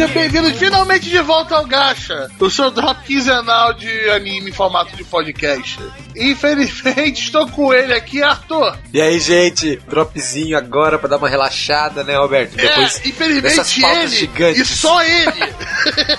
Seja bem-vindo finalmente de volta ao Gacha, o seu drop quinzenal de anime em formato de podcast. Infelizmente estou com ele aqui, Arthur. E aí, gente, dropzinho agora pra dar uma relaxada, né, Roberto? Depois é, infelizmente ele gigantes. e só ele.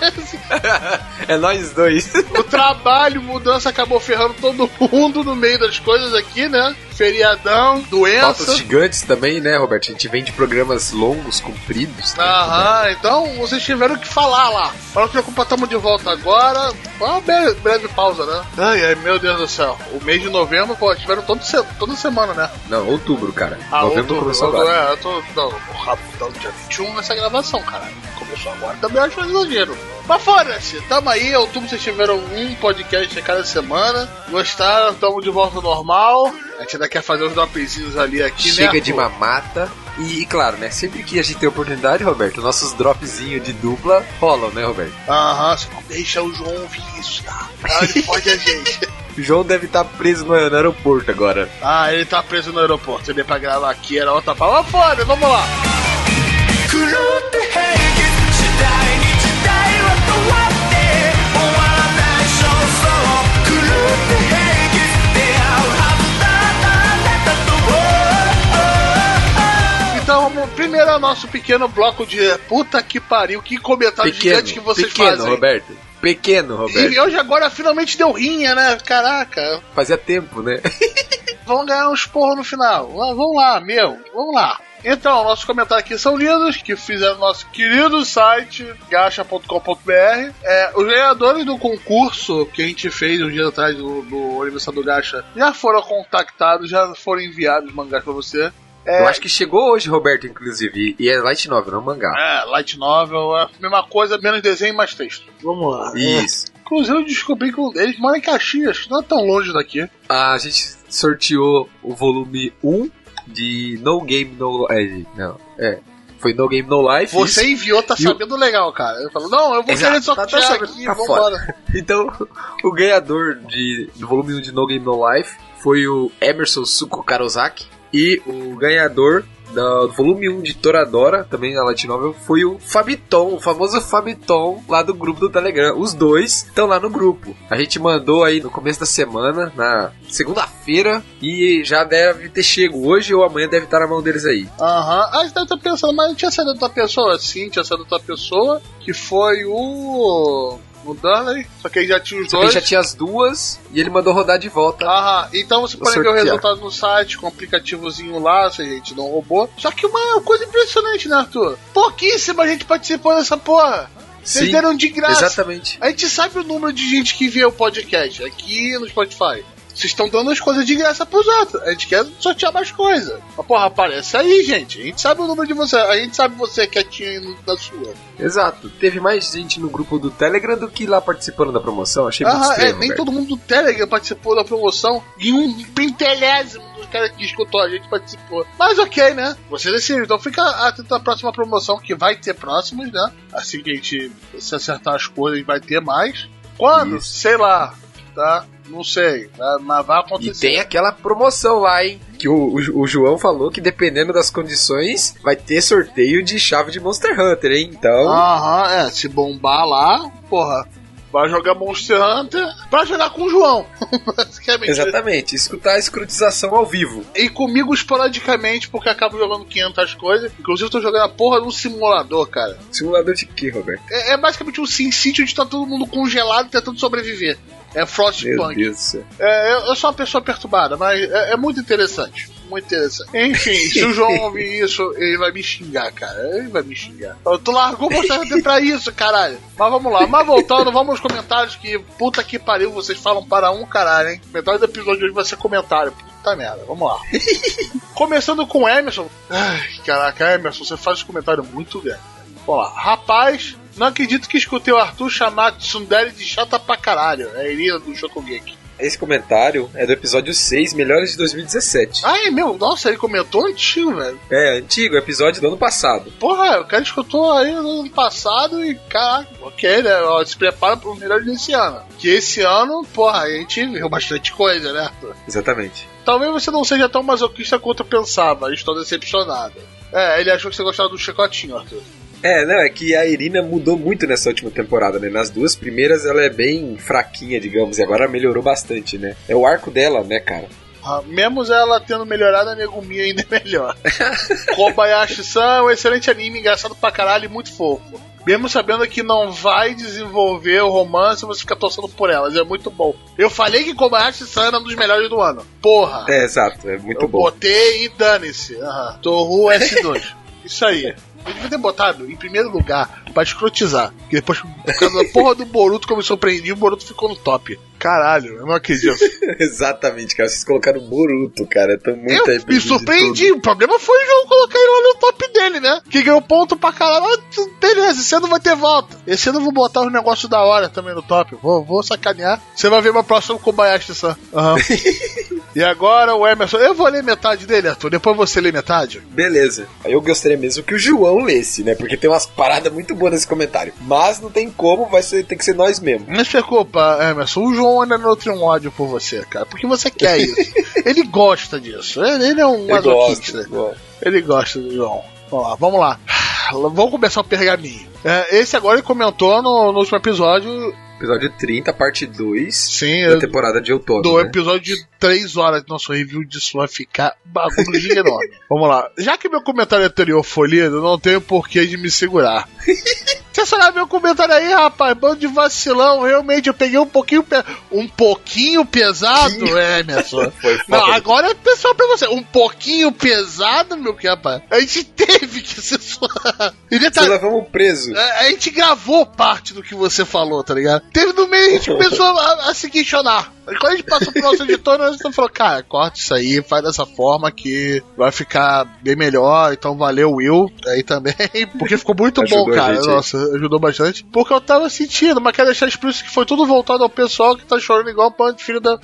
é nós dois. O trabalho, mudança acabou ferrando todo mundo no meio das coisas aqui, né? Feriadão, doença. Pautas gigantes também, né, Roberto? A gente vem de programas longos, compridos. Né, Aham, então vocês tiveram que falar lá. Para que preocupar, estamos de volta agora. Uma breve, breve pausa, né? Ai, ai, meu Deus do céu. O mês de novembro, pô, tiveram todo, toda semana, né? Não, outubro, cara. Ah, novembro outubro, começou outubro, agora. É, eu tô. Não, o rabo tá no dia 21 nessa gravação, caralho. Começou agora, também acho um exagero. Mas foda-se, tamo aí, outubro vocês tiveram um podcast a cada semana. Gostaram, tamo de volta ao normal. A gente ainda quer fazer os dropzinhos ali aqui, Chega né? de pô? mamata. E, claro, né? Sempre que a gente tem oportunidade, Roberto, nossos dropzinhos de dupla rolam, né, Roberto? Aham, você não deixa o João ouvir isso, tá? Ah, Ele pode a gente. O João deve estar preso no, aeroporto agora. Ah, ele tá preso no aeroporto. Ele veio pra gravar aqui, era outra palavra. Foda, vamos lá. 狂 Então, primeiro é o nosso pequeno bloco de puta que pariu, que comentário Pequeno, gigante que vocês pequeno, fazem. Roberto. Pequeno, Roberto. E hoje agora finalmente deu rinha, né? Caraca, Fazia tempo, né? vamos ganhar uns porros no final. Vamos lá, meu, vamos lá. Então, nossos comentários aqui são lidos, que fizeram nosso querido site, gacha.com.br. É, os ganhadores do concurso que a gente fez um dia atrás do, do aniversário do Gacha já foram contactados, já foram enviados mangás pra você. É, Eu acho que chegou hoje, Roberto, inclusive. E é light novel, não mangá. É, light novel, é a mesma coisa, menos desenho e mais texto. Vamos lá. Isso. Inclusive, eu descobri que um deles mora em Caxias, que não é tão longe daqui. A gente sorteou o volume 1 de No Game No Life. Não, é. Foi No Game No Life. Você isso. enviou, tá E sabendo legal, cara. Eu falo, não, eu vou Exato, querer tá- tá sabendo, aqui, tá vambora. Então, o ganhador de, do volume 1 de No Game No Life foi o Emerson Suko Karozaki. E o ganhador do volume 1 de Toradora, também na Light Novel, foi o Fabiton, o famoso Fabiton lá do grupo do Telegram. Os dois estão lá no grupo. A gente mandou aí no começo da semana, na segunda-feira, e já deve ter chego hoje ou amanhã deve estar na mão deles aí. Aham. Ah, você deve estar pensando, mas não tinha sido outra pessoa? Sim, tinha sido outra pessoa, que foi o. O Dunley, só que ele já tinha os Só que dois. já tinha as duas e ele mandou rodar de volta. Aham, então você pode ver o resultado no site, com um aplicativozinho lá, se a gente não roubou. Só que uma coisa impressionante, né, Arthur? Pouquíssima gente participou dessa porra. Vocês Sim, deram de graça. Exatamente. A gente sabe o número de gente que vê o podcast aqui no Spotify. Vocês estão dando as coisas de graça pros outros. A gente quer sortear mais coisa. Mas, porra, aparece aí, gente. A gente sabe o número de você. A gente sabe você quietinho da sua. Exato. Teve mais gente no grupo do Telegram do que lá participando da promoção. Achei muito Aham, é, estranho. nem Roberto. todo mundo do Telegram participou da promoção. E um pentelésimo dos caras que escutou a gente participou. Mas ok, né? Você decide. Então fica atento à próxima promoção, que vai ter próximos, né? Assim que a gente se acertar as coisas, vai ter mais. Quando? Isso. Sei lá. Tá? Não sei. tá? Mas vai E acontecer. tem aquela promoção lá, hein? Que o, o, o João falou que dependendo das condições, vai ter sorteio de chave de Monster Hunter, hein? Então. Aham, é. Se bombar lá, porra. Vai jogar Monster Hunter pra jogar com o João. Basicamente. Exatamente, escutar a escrutização ao vivo. E comigo esporadicamente, porque acabo jogando 500 coisas. Inclusive, eu tô jogando a porra de um simulador, cara. Simulador de quê, Roberto? É, é basicamente um Sin City onde tá todo mundo congelado tentando sobreviver. É Frostpunk. É, eu, eu sou uma pessoa perturbada, mas é, é muito interessante. Muito interessante. Enfim, se o João ouvir isso, ele vai me xingar, cara. Ele vai me xingar. Eu, tu largou o Monster pra isso, caralho. Mas vamos lá. Mas voltando, vamos aos comentários que puta que pariu, vocês falam para um caralho, hein? Metade do episódio de hoje vai ser comentário. Puta merda, vamos lá. Começando com o Emerson. Ai, caraca, Emerson, você faz um comentário muito grande. Vamos lá. Rapaz, não acredito que escutei o Arthur chamar Tsundere de chata pra caralho. É a Irina do Shokugeki. Esse comentário é do episódio 6, Melhores de 2017. Ai, meu, nossa, ele comentou antigo, velho. É, antigo, episódio do ano passado. Porra, o cara escutou aí no ano passado e, caraca, ok, né? Ó, se prepara pro melhor desse ano. Que esse ano, porra, a gente viu bastante coisa, né, Arthur? Exatamente. Talvez você não seja tão masoquista quanto eu pensava, estou decepcionado. É, ele achou que você gostava do chicotinho, Arthur. É, não, é que a Irina mudou muito nessa última temporada, né? Nas duas primeiras ela é bem fraquinha, digamos, e agora melhorou bastante, né? É o arco dela, né, cara? Ah, mesmo ela tendo melhorado, a Megumi ainda é melhor. Kobayashi-san é um excelente anime, engraçado pra caralho e muito fofo. Mesmo sabendo que não vai desenvolver o romance, você fica torcendo por elas. É muito bom. Eu falei que Kobayashi-san era um dos melhores do ano. Porra! É, exato, é muito eu bom. botei e dane-se. Aham. Toru S2. Isso aí. Eu devia ter botado em primeiro lugar pra escrotizar. Que depois, por causa da porra do Boruto eu me surpreendi, o Boruto ficou no top. Caralho, eu não acredito. Exatamente, cara. Vocês colocaram Boruto, cara. Eu muito Eu me surpreendi. O problema foi o João colocar ele lá no top dele, né? Que ganhou ponto pra caralho. Beleza, esse ano vai ter volta. Esse ano eu vou botar os negócios da hora também no top. Vou, vou sacanear. Você vai ver meu próximo Kobayashi-san. Aham. e agora o Emerson. Eu vou ler metade dele, Arthur. Depois você lê metade. Beleza. Aí eu gostaria mesmo que o João lesse, né? Porque tem umas paradas muito boas nesse comentário. Mas não tem como, vai ser, tem que ser nós mesmo. Não se preocupa, Emerson. O João ainda não tem um ódio por você, cara. Porque você quer isso. ele gosta disso. Ele, ele é um Eu masoquista. gosto. Ele gosta do João. Vamos lá, vamos lá. Vamos começar o pergaminho. É, esse agora ele comentou no, no último episódio. Episódio 30, parte 2 Sim, da temporada de outono. do né? episódio de 3 horas. Nosso review disso vai ficar bagulho de enorme. Vamos lá. Já que meu comentário anterior foi lido, não tenho porquê de me segurar. Censuraram meu comentário aí, rapaz. Bando de vacilão. Realmente, eu peguei um pouquinho, pe- um pouquinho pesado, é, Emerson. Foi Não, agora é pessoal pra você. Um pouquinho pesado, meu que rapaz. A gente teve que censurar. E Nós detalhe, levamos preso. a, a gente gravou parte do que você falou, tá ligado? Teve no meio, a gente começou a, a se questionar. Quando a gente passou pro nosso editor, nós falou, cara, corta isso aí, faz dessa forma que vai ficar bem melhor. Então valeu, Will, aí também, porque ficou muito bom, a cara. gente. Nossa, ajudou bastante. Porque eu tava sentindo, mas quero deixar explícito que foi tudo voltado ao pessoal que tá chorando igual o pano de filho da.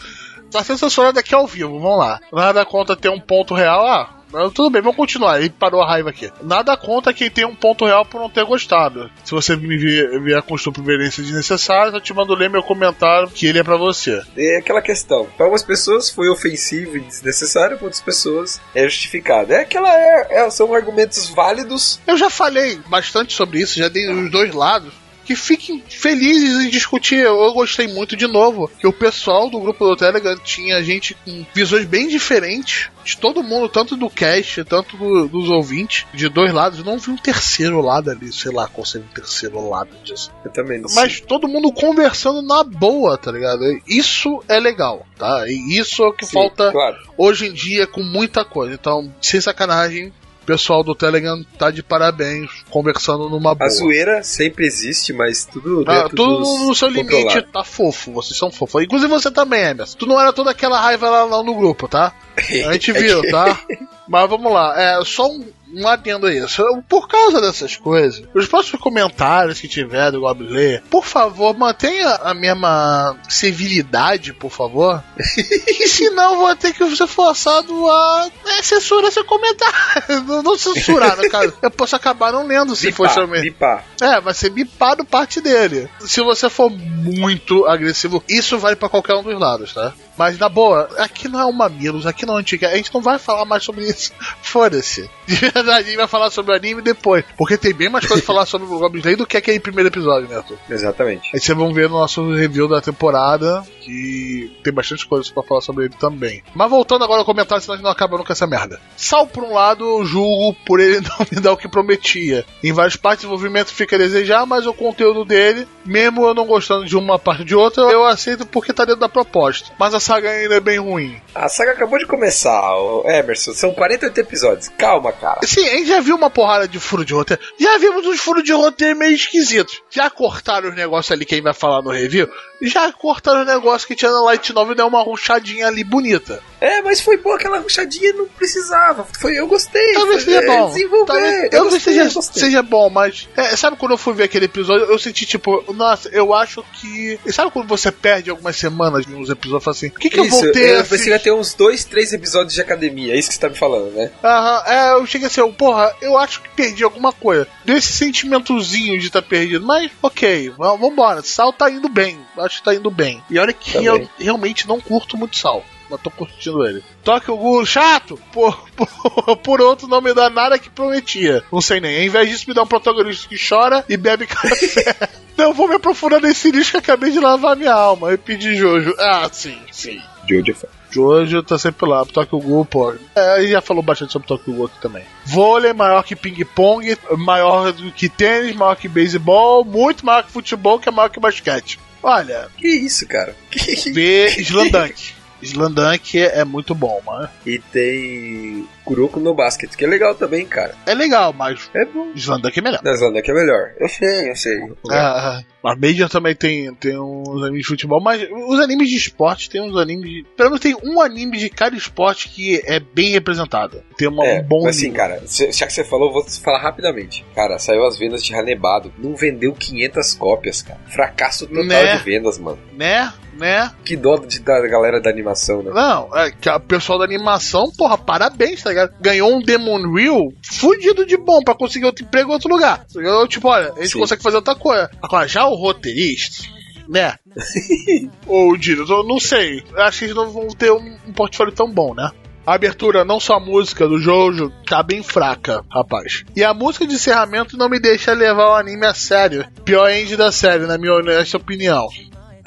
Tá sendo censurado aqui ao vivo, vamos lá. Nada contra ter um ponto real, ah. Mas Tudo bem, vamos continuar. Ele parou a raiva aqui. Nada contra quem tem um ponto real por não ter gostado. Se você me vier, vier com estupidez desnecessárias, eu te mando ler meu comentário que ele é pra você. É aquela questão. Para algumas pessoas foi ofensivo e desnecessário, para outras pessoas é justificado. É aquela. É, é- são argumentos válidos. Eu já falei bastante sobre isso, já dei os dois lados. Que fiquem felizes em discutir. Eu gostei muito de novo que o pessoal do grupo do Telegram tinha gente com visões bem diferentes de todo mundo, tanto do cast, tanto do- dos ouvintes, de dois lados. Eu não vi um terceiro lado ali, sei lá qual seria o terceiro lado disso. Eu também não Mas sei. todo mundo conversando na boa, tá ligado? Isso é legal, tá? E isso é o que Sim, falta Claro. hoje em dia com muita coisa. Então, sem sacanagem, pessoal do Telegram tá de parabéns, conversando numa boa. A zoeira sempre existe, mas tudo Ah, tudo no seu limite, controlado. tá fofo, vocês são fofos. Inclusive você também, Emerson. Tu não era toda aquela raiva lá, lá no grupo, tá? A gente viu, tá? Mas vamos lá, é só um, um adendo a isso. Por causa dessas coisas, os próximos comentários que tiver do Goblin por favor, mantenha a mesma civilidade, por favor. e senão vou ter que ser forçado a é, censurar seu comentário. não, não censurar, no caso. Eu posso acabar não lendo se for Bipar, mesmo. bipar. É, vai ser bipado parte dele. Se você for muito agressivo, isso vale pra qualquer um dos lados, tá? Mas na boa, aqui não é o Mamilos, aqui não é antiga. A gente não vai falar mais sobre isso. Foda-se. De verdade, a gente vai falar sobre o anime depois. Porque tem bem mais coisa pra falar sobre o Goblin Slayer do que aquele primeiro episódio, né, Arthur? Exatamente. Aí vocês vão ver no nosso review da temporada que tem bastante coisa pra falar sobre ele também. Mas voltando agora ao comentário, senão a gente não acaba nunca essa merda. Sal, por um lado, eu julgo por ele não me dar o que prometia. Em várias partes, o desenvolvimento fica a desejar, mas o conteúdo dele, mesmo eu não gostando de uma parte ou de outra, eu aceito porque tá dentro da proposta. Mas a saga ainda é bem ruim. A saga acabou de começar, Emerson. São 48 episódios. Calma, cara. Sim, a gente já viu uma porrada de furo de roteiro. Já vimos uns furos de roteiro meio esquisitos. Já cortaram os negócios ali que a gente vai falar no review. Já cortaram os negócios que tinha na Light Novel e deu uma ruchadinha ali bonita. É, mas foi boa aquela ruchadinha, não precisava. Foi, eu gostei. Talvez Foi, seja é, bom. Desenvolver. Talvez, eu gostei, seja, gostei. seja bom, mas. é, sabe quando eu fui ver aquele episódio, eu senti tipo, nossa, eu acho que. e Sabe quando você perde algumas semanas nos episódios e fala assim, o que, que eu Isso, vou ter? eu pensei que ia ter uns dois, três episódios de academia. É isso que você tá me falando, né? Aham, é, eu cheguei assim, eu, porra, eu acho que perdi alguma coisa. Deu esse sentimentozinho de estar perdido, mas ok, vamos- vambora. Sal tá indo bem, acho que tá indo bem. E olha que Também. eu realmente não curto muito sal. Mas tô curtindo ele. Toque o Ghoul, chato! Por, por, por outro, não me dá nada que prometia. Não sei nem. Ao invés disso, me dá um protagonista que chora e bebe café. não vou me aprofundar nesse lixo que acabei de lavar minha alma. E pedir Jojo. Ah, sim, sim. Jojo é. Jojo tá sempre lá, Tokyo Ghoul, pô. É, já falou bastante sobre Tokyo Ghoul aqui também. Vôlei maior que ping-pong, maior do que tênis, maior que beisebol, muito maior que futebol, que é maior que basquete. Olha, Que isso, cara? Que... vê Slandunk. Slandunk é, é muito bom, mano. E tem Kuroko no Basket, que é legal também, cara. É legal, mas É bom. Slandunk é melhor. Zelda que é melhor. Eu sei, eu sei. Ah, a Major também tem, tem uns animes de futebol, mas os animes de esporte tem uns animes de. Pelo menos tem um anime de cada esporte que é bem representado. Tem uma, É, um bom mas assim, cara, já que você falou, vou falar rapidamente. Cara, saiu as vendas de Hanebado, não vendeu 500 cópias, cara. Fracasso total Né? de vendas, mano. Né? Né? Que dó de, da galera da animação, né? Não, é que o pessoal da animação, porra, parabéns, tá ligado? Ganhou um Demon Reel fudido de bom pra conseguir outro emprego em outro lugar. Ligado? Tipo, olha, a gente Sim. consegue fazer outra coisa. Agora, já o roteirista, né? Ou o diretor, não sei. Eu Acho que eles não vão ter um, um portfólio tão bom, né? A abertura, não só a música do Jojo, tá bem fraca, rapaz. E a música de encerramento não me deixa levar o anime a sério. Pior end da série, na minha honesta opinião.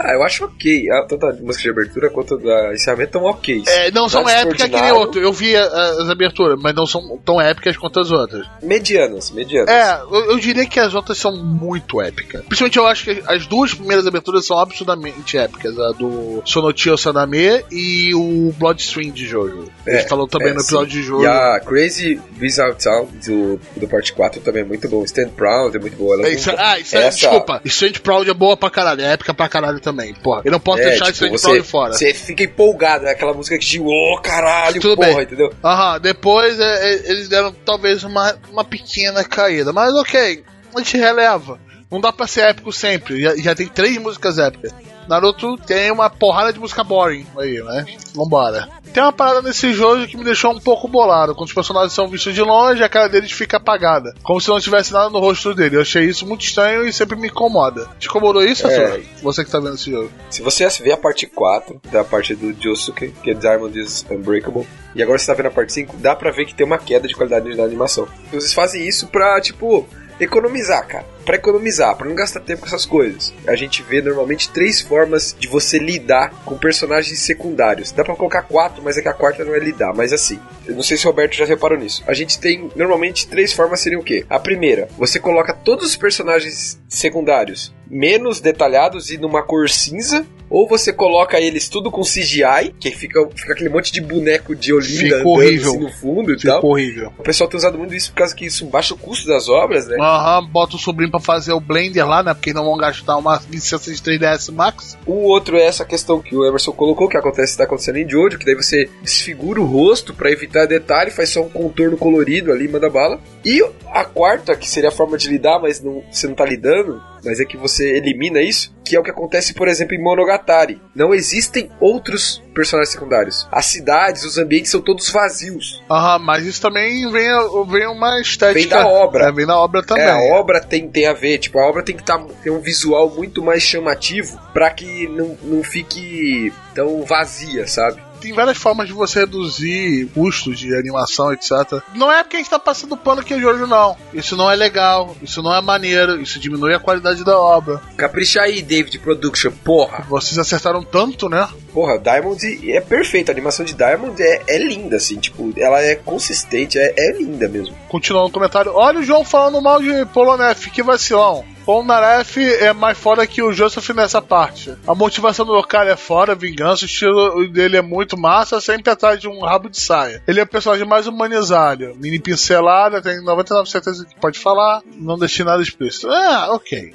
Ah, eu acho ok. Ah, Tanto a música de abertura quanto a da encerramento estão ok. É, não são épicas que nem outro. Eu vi a- as aberturas, mas não são tão épicas quanto as outras. Medianas, medianas. É, eu, eu diria que as outras são muito épicas. Principalmente eu acho que as duas primeiras aberturas são absurdamente épicas. A do Sonochi Osaname e o Bloodstream de Jojo. A gente É, falou também é, no episódio sim. de Jojo. E a Crazy Bizarre Town do, do parte 4 também é muito bom. Stand Proud é muito boa. É, isso, não- ah, isso é, essa- desculpa. Strange Proud é boa pra caralho, é épica pra caralho também. Porra, eu não posso É, deixar tipo, Strange você, Proud fora. Você fica empolgado, é aquela música que te. Ô, caralho, Tudo porra, bem. entendeu? Aham, depois é, é, eles deram talvez uma, uma pequena caída, mas ok, a gente releva. Não dá pra ser épico sempre, já, já tem três músicas épicas. Naruto tem uma porrada de música boring aí, né? Vambora. Tem uma parada nesse jogo que me deixou um pouco bolado. Quando os personagens são vistos de longe, a cara deles fica apagada. Como se não tivesse nada no rosto dele. Eu achei isso muito estranho e sempre me incomoda. Te incomodou isso, É. Você que tá vendo esse jogo. Se você ver a parte 4 da parte do Josuke, que é Diamond is Unbreakable, e agora você tá vendo a parte 5, dá pra ver que tem uma queda de qualidade na animação. Eles fazem isso pra, tipo, economizar, cara. Pra economizar, pra não gastar tempo com essas coisas. A gente vê normalmente três formas de você lidar com personagens secundários. Dá pra colocar quatro, mas é que a quarta não é lidar. Mas assim, eu não sei se o Roberto já reparou nisso. A gente tem normalmente três formas seriam o quê? A primeira, você coloca todos os personagens secundários menos detalhados e numa cor cinza, ou você coloca eles tudo com CGI, que fica, fica aquele monte de boneco de Olinda andando horrível. assim no fundo e Ficou tal. horrível. O pessoal tem usado muito isso por causa que isso baixa o custo das obras, né? Aham, bota o sobrinho pra fazer o Blender lá, né? Porque não vão gastar uma licença de 3DS Max. O outro é essa questão que o Emerson colocou, que acontece está acontecendo em Jojo, que daí você desfigura o rosto pra evitar detalhe, faz só um contorno colorido ali, manda bala. E a quarta, que seria a forma de lidar, mas não, você não tá lidando, mas é que você elimina isso, que é o que acontece, por exemplo, em Monogatari. Não existem outros personagens secundários. As cidades, os ambientes são todos vazios. Aham, mas isso também vem, vem uma estética. Vem da obra. É, vem da obra também. É, a obra tem, tem a ver, tipo, a obra tem que tá, ter um visual muito mais chamativo pra que não, não fique tão vazia, sabe? Tem várias formas de você reduzir custos de animação, etc. Não é porque a gente tá passando pano aqui hoje, não. Isso não é legal, isso não é maneiro, isso diminui a qualidade da obra. Capricha aí, David Production, porra. Vocês acertaram tanto, né? Porra, Diamond é perfeita, a animação de Diamond é, é linda, assim, tipo, ela é consistente, é, é linda mesmo. Continuando no comentário. Olha o João falando mal de Polonef, que vacilão. Polnareff é mais foda que o Joseph nessa parte. A motivação do cara é foda, vingança, o estilo dele é muito massa, sempre atrás de um rabo de saia. Ele é o personagem mais humanizado. Mini pincelada, tem 99% certeza que pode falar, não deixei nada explícito. Ah, ok.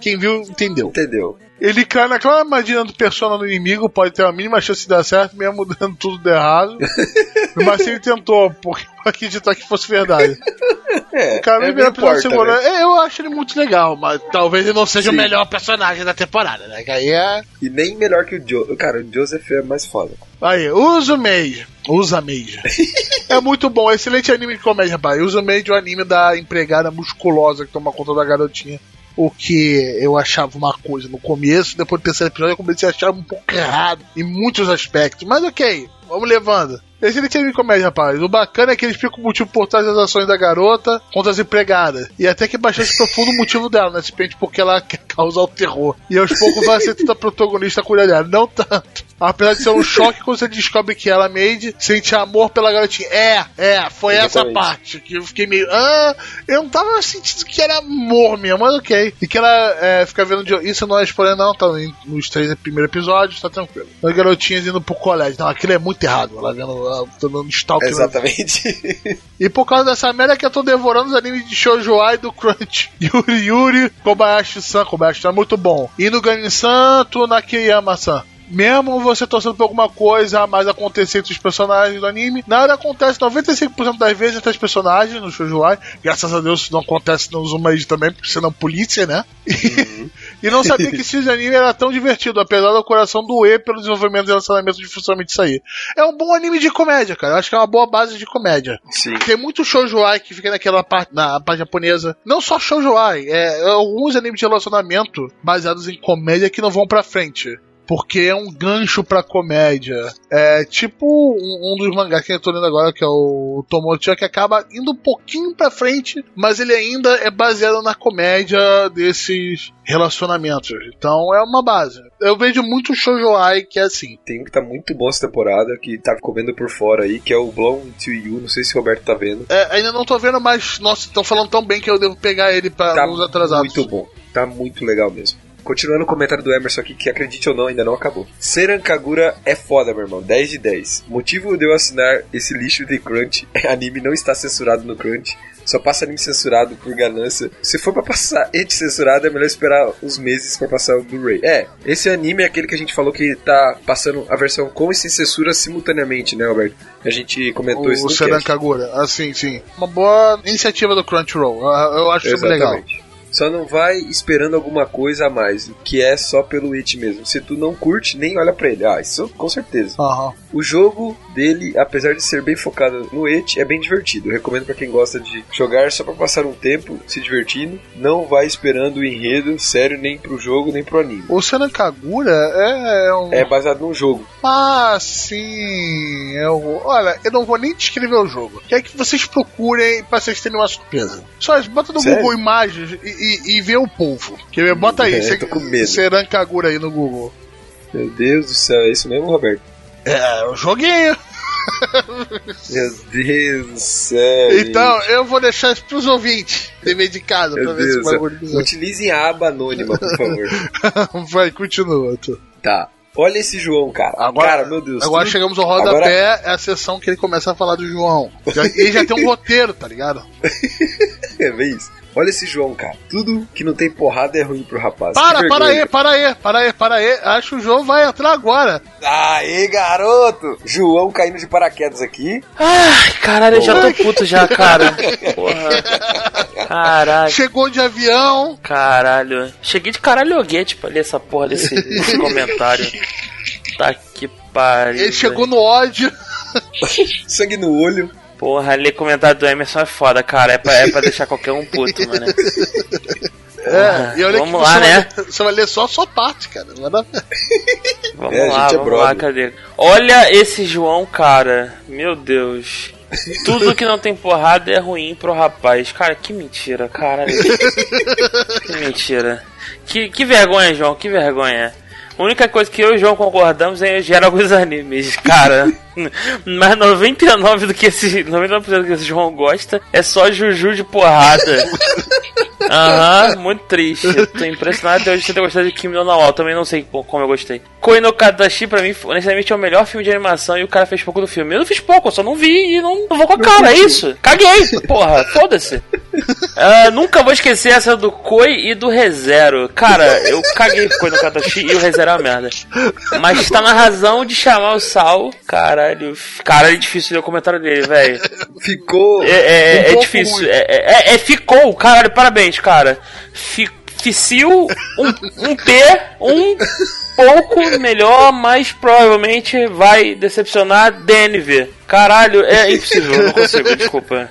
Quem viu, entendeu. Entendeu? Ele cai naquela armadilha do persona no inimigo, pode ter a mínima chance de dar certo, mesmo dando tudo de errado. Mas ele tentou, porque acreditar que fosse verdade. É, O cara é né? É, Eu acho ele muito legal, mas talvez ele não seja Sim. o melhor personagem da temporada, né? Que aí é. E nem melhor que o Joe. Cara, o Joseph é mais foda. Aí, usa Mage. Usa Mage. é muito bom, excelente anime de comédia, rapaz. Usa Mage é o anime da empregada musculosa que toma conta da garotinha. O que eu achava uma coisa no começo, depois do terceiro episódio eu comecei a achar um pouco errado em muitos aspectos. Mas ok, vamos levando. Excelente anime de comédia, rapaz. O bacana é que eles explicam o motivo por trás das ações da garota contra as empregadas. E até que bastante profundo o motivo dela, né? Simplesmente porque ela quer causar o terror. E aos poucos vai ser a protagonista cuidar dela. Não tanto. Apesar de ser um choque quando você descobre que ela, Made, sente amor pela garotinha. É, é, foi essa Exatamente. parte que eu fiquei meio. Ah, eu não tava sentindo que era amor mesmo, mas ok. E que ela é, fica vendo. De... Isso não é spoiler, não, tá nos três primeiros episódios, tá tranquilo. As garotinhas indo pro colégio. Não, aquilo é muito errado. Ela vendo. Ela tá dando stalker. Exatamente. E por causa dessa merda que eu tô devorando os animes de Shoujo Ai do Crunch. Yuri Yuri, Kobayashi-san, Kobayashi-san é muito bom. E no Ganin-san, Tunakiyama-san. Mesmo você torcendo por alguma coisa a mais acontecer entre os personagens do anime, nada acontece 95% das vezes entre os personagens no Shoujo Ai. Graças a Deus isso não acontece no Zumaid também, porque senão polícia, né? E, e não sabia que esse anime era tão divertido, apesar do coração doer pelo desenvolvimento do relacionamento dificilmente sair. É um bom anime de comédia, cara. Eu acho que é uma boa base de comédia. Sim. Tem muito shoujoai que fica naquela parte, na parte japonesa. Não só shoujoai, é, é alguns animes de relacionamento baseados em comédia que não vão pra frente. Porque é um gancho pra comédia. É tipo um, um dos mangás que eu tô lendo agora, que é o Tomocho, que acaba indo um pouquinho pra frente, mas ele ainda é baseado na comédia desses relacionamentos. Então é uma base. Eu vejo muito shoujoai que é assim. Tem um que tá muito bom essa temporada, que tá comendo por fora aí, que é o Blown to You. Não sei se o Roberto tá vendo. É, ainda não tô vendo, mas nossa, estão falando tão bem que eu devo pegar ele pra Tá os atrasados. muito bom. Tá muito legal mesmo. Continuando o comentário do Emerson aqui, que acredite ou não, ainda não acabou. Seran Kagura é foda, meu irmão. 10 de 10. Motivo de eu assinar esse lixo de Crunch é anime não está censurado no Crunch. Só passa anime censurado por ganância. Se for pra passar ed censurado, é melhor esperar uns meses pra passar o Blu-ray. É, esse anime é aquele que a gente falou que tá passando a versão com e sem censura simultaneamente, né, Alberto? A gente comentou isso O no Sedan cast. Kagura, assim, sim. Uma boa iniciativa do Crunchyroll. Eu, eu acho super legal. Só não vai esperando alguma coisa a mais, que é só pelo it mesmo. Se tu não curte, nem olha pra ele. Ah, isso com certeza. Aham. O jogo dele, apesar de ser bem focado no it, é bem divertido. Eu recomendo pra quem gosta de jogar só pra passar um tempo se divertindo. Não vai esperando o enredo sério nem pro jogo nem pro anime. O Sedan Kagura é um. É baseado num jogo. Ah, sim. Eu, olha, eu não vou nem descrever o jogo. Quer que vocês procurem pra vocês terem uma surpresa. Só bota no Sério? Google Imagens e, e, e vê o povo. Que, bota aí, É, você- tô com medo. Kagura aí no Google. Meu Deus do céu, é isso mesmo, Roberto? É, o joguinho. Meu Deus do céu. Então, eu vou deixar isso pros ouvintes. Dever de casa, pra Meu ver se Deus bagulho. Utilizem a aba anônima, por favor. Vai, continua. Tu. Tá. Olha esse João, cara. Agora, cara, meu Deus. agora tudo- chegamos ao rodapé, é a sessão que ele começa a falar do João. Já, ele já tem um roteiro, tá ligado? É, vê isso. Olha esse João, cara. Tudo que não tem porrada é ruim pro rapaz. Para, para aí, para aí, para aí, para aí. Acho que o João vai entrar agora. Aê, garoto! João caindo de paraquedas aqui. Ai, caralho, eu já tô puto já, cara. Porra. Caralho. Chegou de avião. Caralho. Cheguei de caralhoguete pra ler essa porra desse, desse comentário. Tá que pariu. Ele chegou no ódio. Sangue no olho. Porra, ler comentário do Emerson é foda, cara. É pra, é pra deixar qualquer um puto, mano. É, e olha vamos que lá, você, né? vai, você vai ler só a sua parte, cara. Não vai dar- Vamos É, lá, gente é vamos lá, brother. cadê? Olha esse João, cara. Meu Deus. Tudo que não tem porrada é ruim pro rapaz. Cara, que mentira, caralho. que mentira. Que, que vergonha, João, que vergonha. A única coisa que eu e o João concordamos é gerar alguns animes, cara. Mas 99 do que esse 99% do que esse João gosta é só Juju de porrada. Aham, muito triste. Eu tô impressionado até hoje de ter gostado de Kimi no Nawa. Também não sei co- como eu gostei. Koi no Kadashi, pra mim, honestamente, é o melhor filme de animação e o cara fez pouco do filme. Eu não fiz pouco, eu só não vi e não, não vou com a cara, é isso. Caguei, porra, foda-se. Ah, nunca vou esquecer essa do Koi e do ReZero. Cara, eu caguei pro Koi no Kadashi e o ReZero uma merda. Mas tá na razão de chamar o Sal. Caralho, caralho, é difícil ler o comentário dele, velho. Ficou. É, é, é difícil. É, é, é- ficou, caralho, parabéns, cara. Fi- Ficil, um, um P, um pouco melhor, mas provavelmente vai decepcionar DNV. Caralho, é impossível, eu não consigo, desculpa.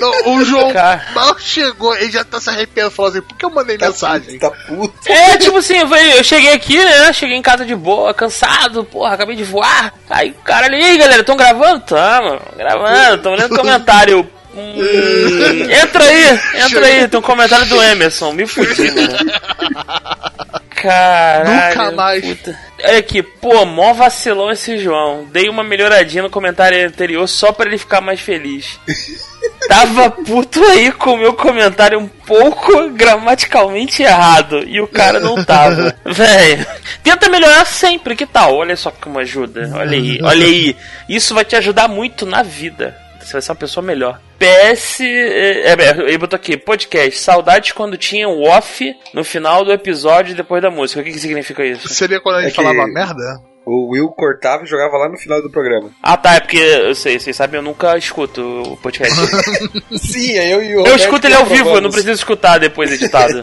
Não, o João Cara. mal chegou, ele já tá se arrependendo, falou assim, por que eu mandei mensagem? Tá puto. É, tipo assim, eu, cheguei aqui, né? Cheguei em casa de boa, cansado, porra, acabei de voar. Aí o cara ali, "E aí galera, tão gravando? Tamo, gravando, tamo lendo comentário. Hum, entra aí, entra aí, tem um comentário do Emerson, me fudi, mano. Caralho. Nunca mais. puta. Olha aqui, pô, mó vacilão esse João. Dei uma melhoradinha no comentário anterior só pra ele ficar mais feliz. Tava puto aí com o meu comentário um pouco gramaticalmente errado. E o cara não tava. Véi, tenta melhorar sempre, que tal? Olha só como ajuda. Olha aí, olha aí. Isso vai te ajudar muito na vida. Você vai ser uma pessoa melhor. PS. É, é, ele botou aqui, podcast. Saudades quando tinha o off no final do episódio depois da música. O que, que significa isso? Seria quando a gente É que- falava merda? O Will cortava e jogava lá no final do programa. Ah tá, é porque eu sei, vocês sabem, eu nunca escuto o podcast. Sim, é eu e o eu Roberto escuto que ele ao vivo, eu não aprovamos. preciso escutar depois editado.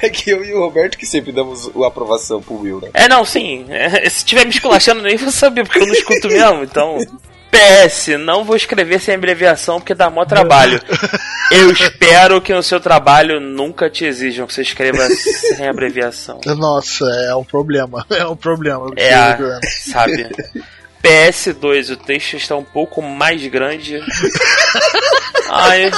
É que eu e o Roberto que sempre damos a aprovação pro Will, né? É, não, sim. É, se tiver me esculachando, nem vou saber, porque eu não escuto mesmo, então. PS, não vou escrever sem abreviação porque dá mó trabalho. Eu espero que no seu trabalho nunca te exijam que você escreva sem abreviação. Nossa, é um problema. É um problema. É, a- sabe? PS2, o texto está um pouco mais grande. Ai.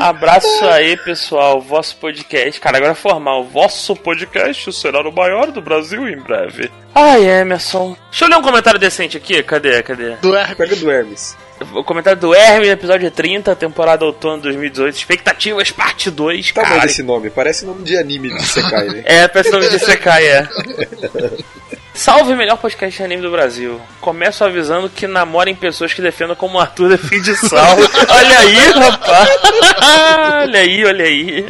Abraço aí, pessoal. Vosso podcast. Cara, agora é formal. Vosso podcast será o maior do Brasil em breve. Ai, Emerson. Deixa eu ler um comentário decente aqui. Cadê? Cadê? Do R. Pega do Hermes. O comentário do Hermes, episódio 30, temporada outono 2018. Expectativas, parte 2. Tamanho Cara, desse nome, parece nome de anime de Sekai, né? É, parece nome de Sekai, é. Salve melhor podcast de anime do Brasil. Começo avisando que namorem pessoas que defendam como o Arthur defende Sal. olha aí, rapaz. olha aí, olha aí.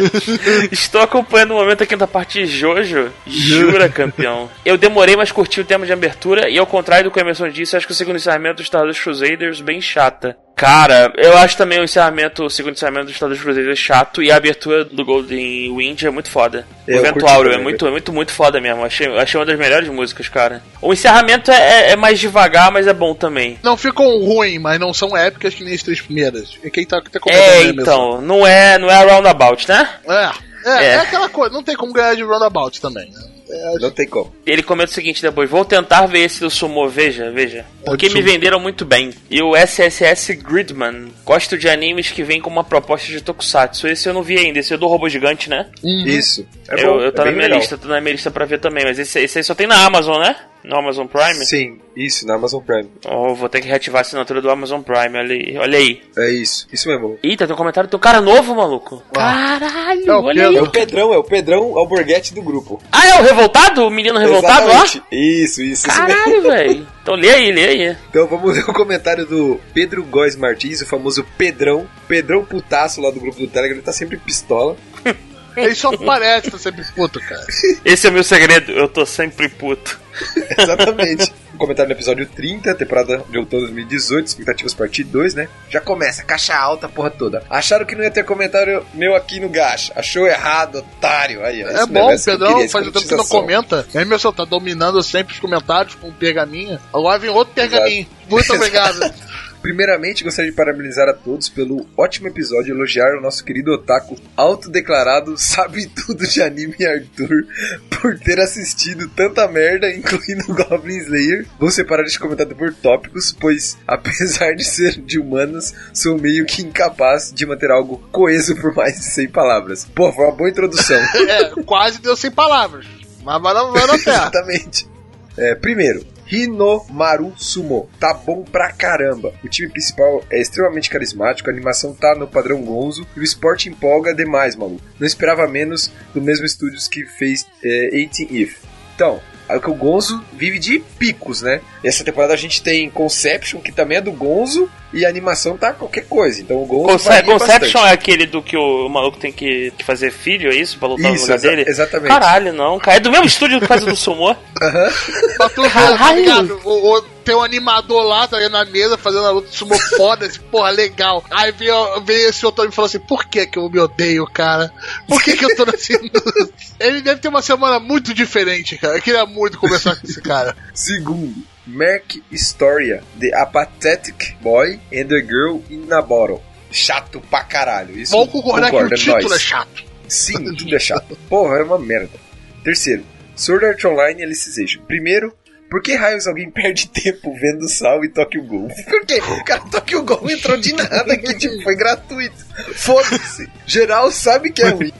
Estou acompanhando o momento aqui da parte de Jojo. Jura, campeão. Eu demorei, mas curti o tema de abertura. E ao contrário do que o Emerson disse, acho que o segundo encerramento do Stardust Crusaders bem chata. Cara, eu acho também o encerramento, o segundo encerramento do Stardust Crusaders chato. E a abertura do Golden Wind é muito foda. É, eu o Áureo é muito, é muito, muito foda mesmo. Achei, achei uma das melhores músicas, cara. O encerramento é, é mais devagar, mas é bom também. Não ficam ruins, mas não são épicas que nem as três primeiras. E quem tá, tá comentando É, aí mesmo. então, não é, não é roundabout, né? É, é, É. é aquela coisa, não tem como ganhar de roundabout também. né? É, Não tem como. Ele comenta o seguinte depois: Vou tentar ver esse do Sumo, veja, veja. Porque me venderam muito bem. E o SSS Gridman. Gosto de animes que vêm com uma proposta de tokusatsu. Esse eu não vi ainda, esse é do robô gigante, né? uhum. Isso. É eu bom, eu tô é na minha legal. lista, tô na minha lista pra ver também. Mas esse, esse aí só tem na Amazon, né? No Amazon Prime. Sim, isso, na Amazon Prime. Oh, vou ter que reativar a assinatura do Amazon Prime, olha aí. Olha aí. É isso, isso mesmo. Eita, tem um comentário do cara novo, maluco. Caralho, É o olha aí. É o Pedrão, é o Pedrão Alborguete do grupo. Ah, é o revoltado? O menino revoltado lá? Exatamente. Isso, isso, isso mesmo. Caralho, velho. Então lê aí, lê aí. Então vamos ler o comentário do Pedro Góes Martins, o famoso Pedrão. Pedrão putaço lá do grupo do Telegram, ele tá sempre pistola. Ele só parece tá sempre puto, cara. Esse é o meu segredo, eu tô sempre puto. Exatamente. comentário no episódio 30, temporada de outono de 2018, expectativas parte 2, né? Já começa, caixa alta, porra toda. Acharam que não ia ter comentário meu aqui no Gacha. Achou errado, otário. Aí, ó, É bom, o que Pedrão queria, faz o tempo que não comenta. Aí, meu senhor, tá dominando sempre os comentários com um pergaminho. Agora vem outro pergaminho. Muito obrigado. Primeiramente, gostaria de parabenizar a todos pelo ótimo episódio e elogiar o nosso querido otaku autodeclarado sabe tudo de anime Arthur por ter assistido tanta merda, incluindo Goblin Slayer. Vou separar este comentário por tópicos, pois apesar de ser de humanas, sou meio que incapaz de manter algo coeso por mais de 100 palavras. Pô, foi uma boa introdução. É, quase deu sem palavras. Mas vai na terra. Exatamente. É, primeiro, Hinomaru Sumo. Tá bom pra caramba. O time principal é extremamente carismático, a animação tá no padrão Gonzo e o esporte empolga demais, maluco. Não esperava menos do mesmo estúdios que fez é, 18 If. Então, é que o Gonzo vive de picos, né? Essa temporada a gente tem Conception, que também é do Gonzo, e a animação tá qualquer coisa. Então o Gonzo Conce Conception bastante. é aquele do que o maluco tem que, que fazer filho, é isso? Pra lutar no Isso, lugar exa- dele? exatamente. Caralho, não, cara. É do mesmo estúdio que faz o do Sumo. Pra tu ver, tá Caralho. ligado? O, o- tem um animador lá, tá na mesa, fazendo a luta de sumo foda, assim, porra, legal. Aí vem, vem esse outro e fala assim, por que que eu me odeio, cara? Por que que eu tô nesse... Ele deve ter uma semana muito diferente, cara. Eu queria muito conversar com esse cara. Segundo, Mark Historia, The Apathetic Boy and the Girl in a Bottle. Chato pra caralho. Isso Vamos concordar concordo, que o título nóis. é chato. Sim, tudo é chato. Porra, é uma merda. Terceiro, Sword Art Online Alicization. Primeiro, por que raios alguém perde tempo vendo o Sal e Tokyo Ghoul? Por quê? Cara, Tokyo Ghoul entrou de nada que tipo, foi gratuito. Foda-se. Geral sabe que é ruim.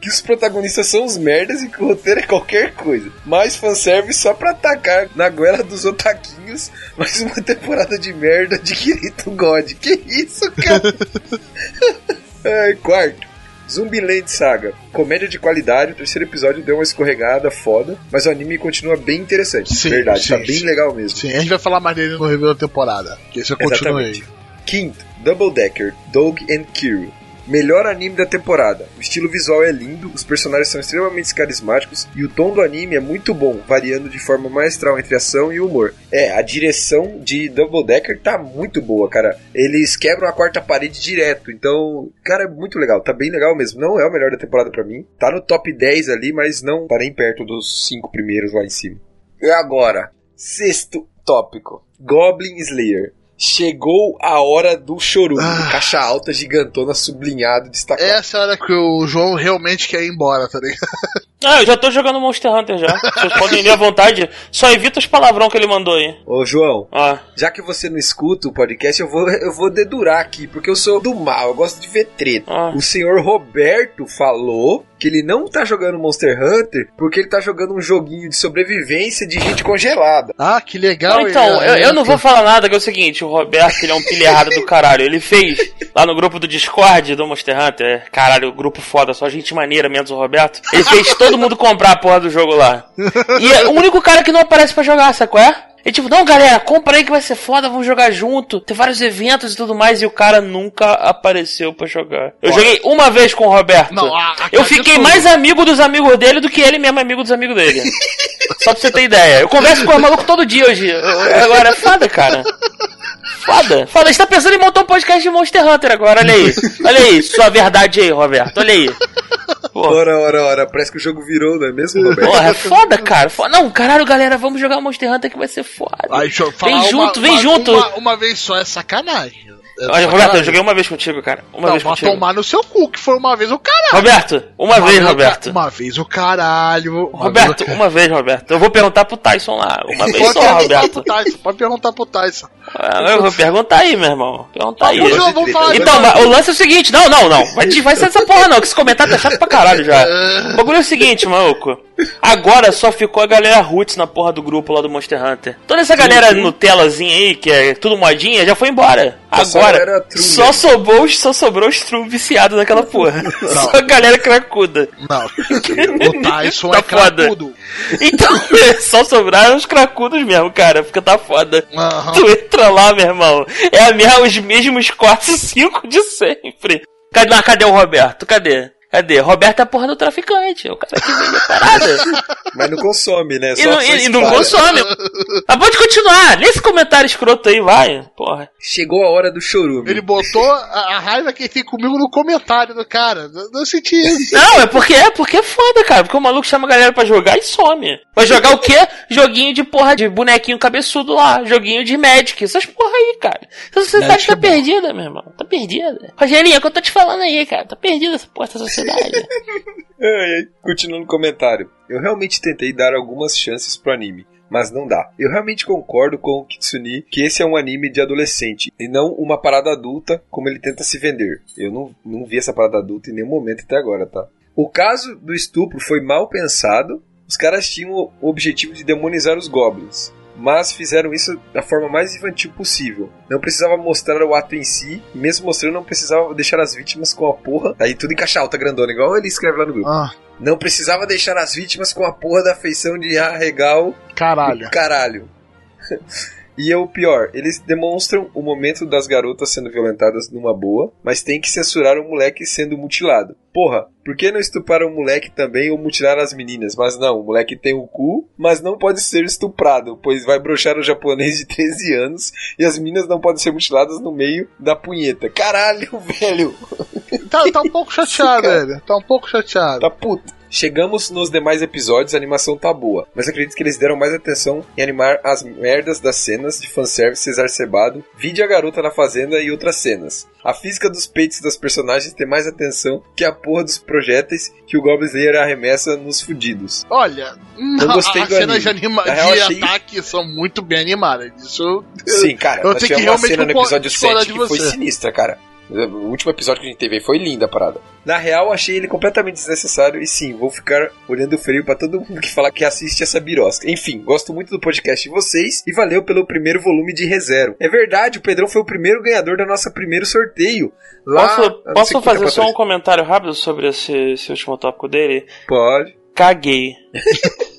Que os protagonistas são os merdas e que o roteiro é qualquer coisa. Mais fanservice só pra atacar na goela dos otaquinhos. Mais uma temporada de merda de Kirito God. Que isso, cara? Ai, quarto. Zumbiland Saga. Comédia de qualidade, o terceiro episódio deu uma escorregada foda, mas o anime continua bem interessante. Sim, Verdade, sim, tá bem sim. legal mesmo. Sim, a gente vai falar mais dele no review da temporada. Que esse eu aí. Quinto, Double Decker, Dog and Kiro. Melhor anime da temporada. O estilo visual é lindo, os personagens são extremamente carismáticos e o tom do anime é muito bom, variando de forma maestral entre ação e humor. É, a direção de Double Decker tá muito boa, cara. Eles quebram a quarta parede direto, então, cara, é muito legal, tá bem legal mesmo. Não é o melhor da temporada pra mim, tá no top 10 ali, mas não tá nem perto dos cinco primeiros lá em cima. E agora, sexto tópico: Goblin Slayer. Chegou a hora do chorume. Ah. Caixa alta, gigantona, sublinhado, destacado. Essa é hora que o João realmente quer ir embora, tá ligado? Ah, eu já tô jogando Monster Hunter já. Vocês podem ir à vontade. Só evita os palavrão que ele mandou aí. Ô, João, Ah. já que você não escuta o podcast, eu vou, eu vou dedurar aqui, porque eu sou do mal, eu gosto de ver treta. Ah. O senhor Roberto falou que ele não tá jogando Monster Hunter porque ele tá jogando um joguinho de sobrevivência de gente congelada. Ah, que legal. Não, então, ele- eu, eu não vou falar nada, que é o seguinte, o Roberto, ele é um pilha errado do caralho. Ele fez lá no grupo do Discord do Monster Hunter, é, caralho, grupo foda, só gente maneira, menos o Roberto. Ele fez todo mundo comprar a porra do jogo lá. E é o único cara que não aparece pra jogar, sabe qual é? E tipo, não, galera, compra aí que vai ser foda, vamos jogar junto. Tem vários eventos e tudo mais, e o cara nunca apareceu pra jogar. Eu joguei uma vez com o Roberto. Não, a- a eu fiquei mais amigo dos amigos dele do que ele mesmo amigo dos amigos dele. Só pra você ter ideia. Eu converso com o maluco todo dia hoje. Agora é foda, cara. Foda. Foda. A gente tá pensando em montar um podcast de Monster Hunter agora, olha aí. Olha aí, sua verdade aí, Roberto. Olha aí. Porra, Ora, ora, ora, parece que o jogo virou, não é mesmo, Roberto? porra é foda, cara. Foda. Não, caralho, galera, vamos jogar Monster Hunter que vai ser foda. Aí, deixa eu falar Vem uma- junto, vem uma- junto. Uma, uma vez só é sacanagem. Olha, Roberto, eu joguei uma vez contigo, cara. Uma Não, vez contigo. tomar no seu cu, que foi uma vez o caralho. Roberto, uma vez, o ca- Roberto. Uma vez o caralho. uma Roberto, vez uma vez, Roberto. Eu vou perguntar pro Tyson lá. Uma vez só, Roberto. Tyson, pode perguntar pro Tyson. Ah, Eu vou perguntar aí, meu irmão. Perguntar aí. João, vamos falar Então, o lance é o seguinte, não, não, não. Vai, vai ser essa porra não, que esse comentário tá chato pra caralho já. O bagulho é o seguinte, maluco. Agora só ficou a galera roots na porra do grupo lá do Monster Hunter. Toda essa galera Nutelazinha aí, que é tudo modinha, já foi embora. Essa Agora, true só sobrou, os- só sobrou os true viciados naquela porra. Só a galera cracuda. Não, o Tyson Tá é foda. cracudo. Então, só sobraram os cracudos mesmo, cara, porque tá foda. Aham. Tu entra lá, meu irmão. É a mesma, os mesmos 4 e 5 de sempre. Cadê, não, cadê o Roberto? Cadê? Cadê? Roberto é a porra do traficante. É o cara que vende a parada. Mas não consome, né? e, Só- não, só e- e não consome. Mas pode continuar. Lê esse comentário escroto aí, vai. Porra. Chegou a hora do chorume. Ele botou a, a raiva que ele tem comigo no comentário do cara. Não, não senti isso. Não, é porque é porque é foda, cara. Porque o maluco chama a galera pra jogar e some. Vai jogar o quê? Joguinho de porra de bonequinho cabeçudo lá. Joguinho de Magic. Essas porra aí, cara. Essa sociedade tá é perdida, meu irmão. Tá perdida. Rogerinho, é o que eu tô te falando aí, cara. Tá perdida essa porra, essa sociedade. Ai. Continuando o comentário. Eu realmente tentei dar algumas chances pro anime, mas não dá. Eu realmente concordo com o Kitsune que esse é um anime de adolescente e não uma parada adulta como ele tenta se vender. Eu não, não vi essa parada adulta em nenhum momento até agora, tá? O caso do estupro foi mal pensado. Os caras tinham o objetivo de demonizar os goblins. Mas fizeram isso da forma mais infantil possível. Não precisava mostrar o ato em si, mesmo mostrando, não precisava deixar as vítimas com a porra. Aí tudo em caixa alta, grandona, igual ele escreve lá no grupo. Ah, Não precisava deixar as vítimas com a porra da feição de arregal caralho. caralho. E é o pior, eles demonstram o momento das garotas sendo violentadas numa boa, mas tem que censurar o moleque sendo mutilado. Porra, por que não estuprar o moleque também ou mutilar as meninas? Mas não, o moleque tem o cu, mas não pode ser estuprado, pois vai broxar o japonês de 13 anos e as meninas não podem ser mutiladas no meio da punheta. Caralho, velho! Tá, tá um pouco chateado, velho. Tá um pouco chateado. Tá puto. Chegamos nos demais episódios, a animação tá boa, mas acredito que eles deram mais atenção em animar as merdas das cenas de fanservice exacerbado, vide a garota na fazenda e outras cenas. A física dos peitos das personagens tem mais atenção que a porra dos projéteis que o Goblin Slayer arremessa nos fudidos. Olha, não, gostei as do cenas de, anima de achei- ataque são muito bem animadas. Isso Sim, cara, eu nós tivemos uma cena no episódio discordar 7 de que foi sinistra, cara. O último episódio que a gente teve aí foi linda a parada. Na real, achei ele completamente desnecessário e sim, vou ficar olhando feio pra todo mundo que falar que assiste essa birosca. Enfim, gosto muito do podcast de vocês e valeu pelo primeiro volume de ReZero. É verdade, o Pedrão foi o primeiro ganhador da nossa primeiro sorteio. Lá, Posso, posso fazer tempo só um comentário rápido sobre esse, esse último tópico dele? Pode. Caguei.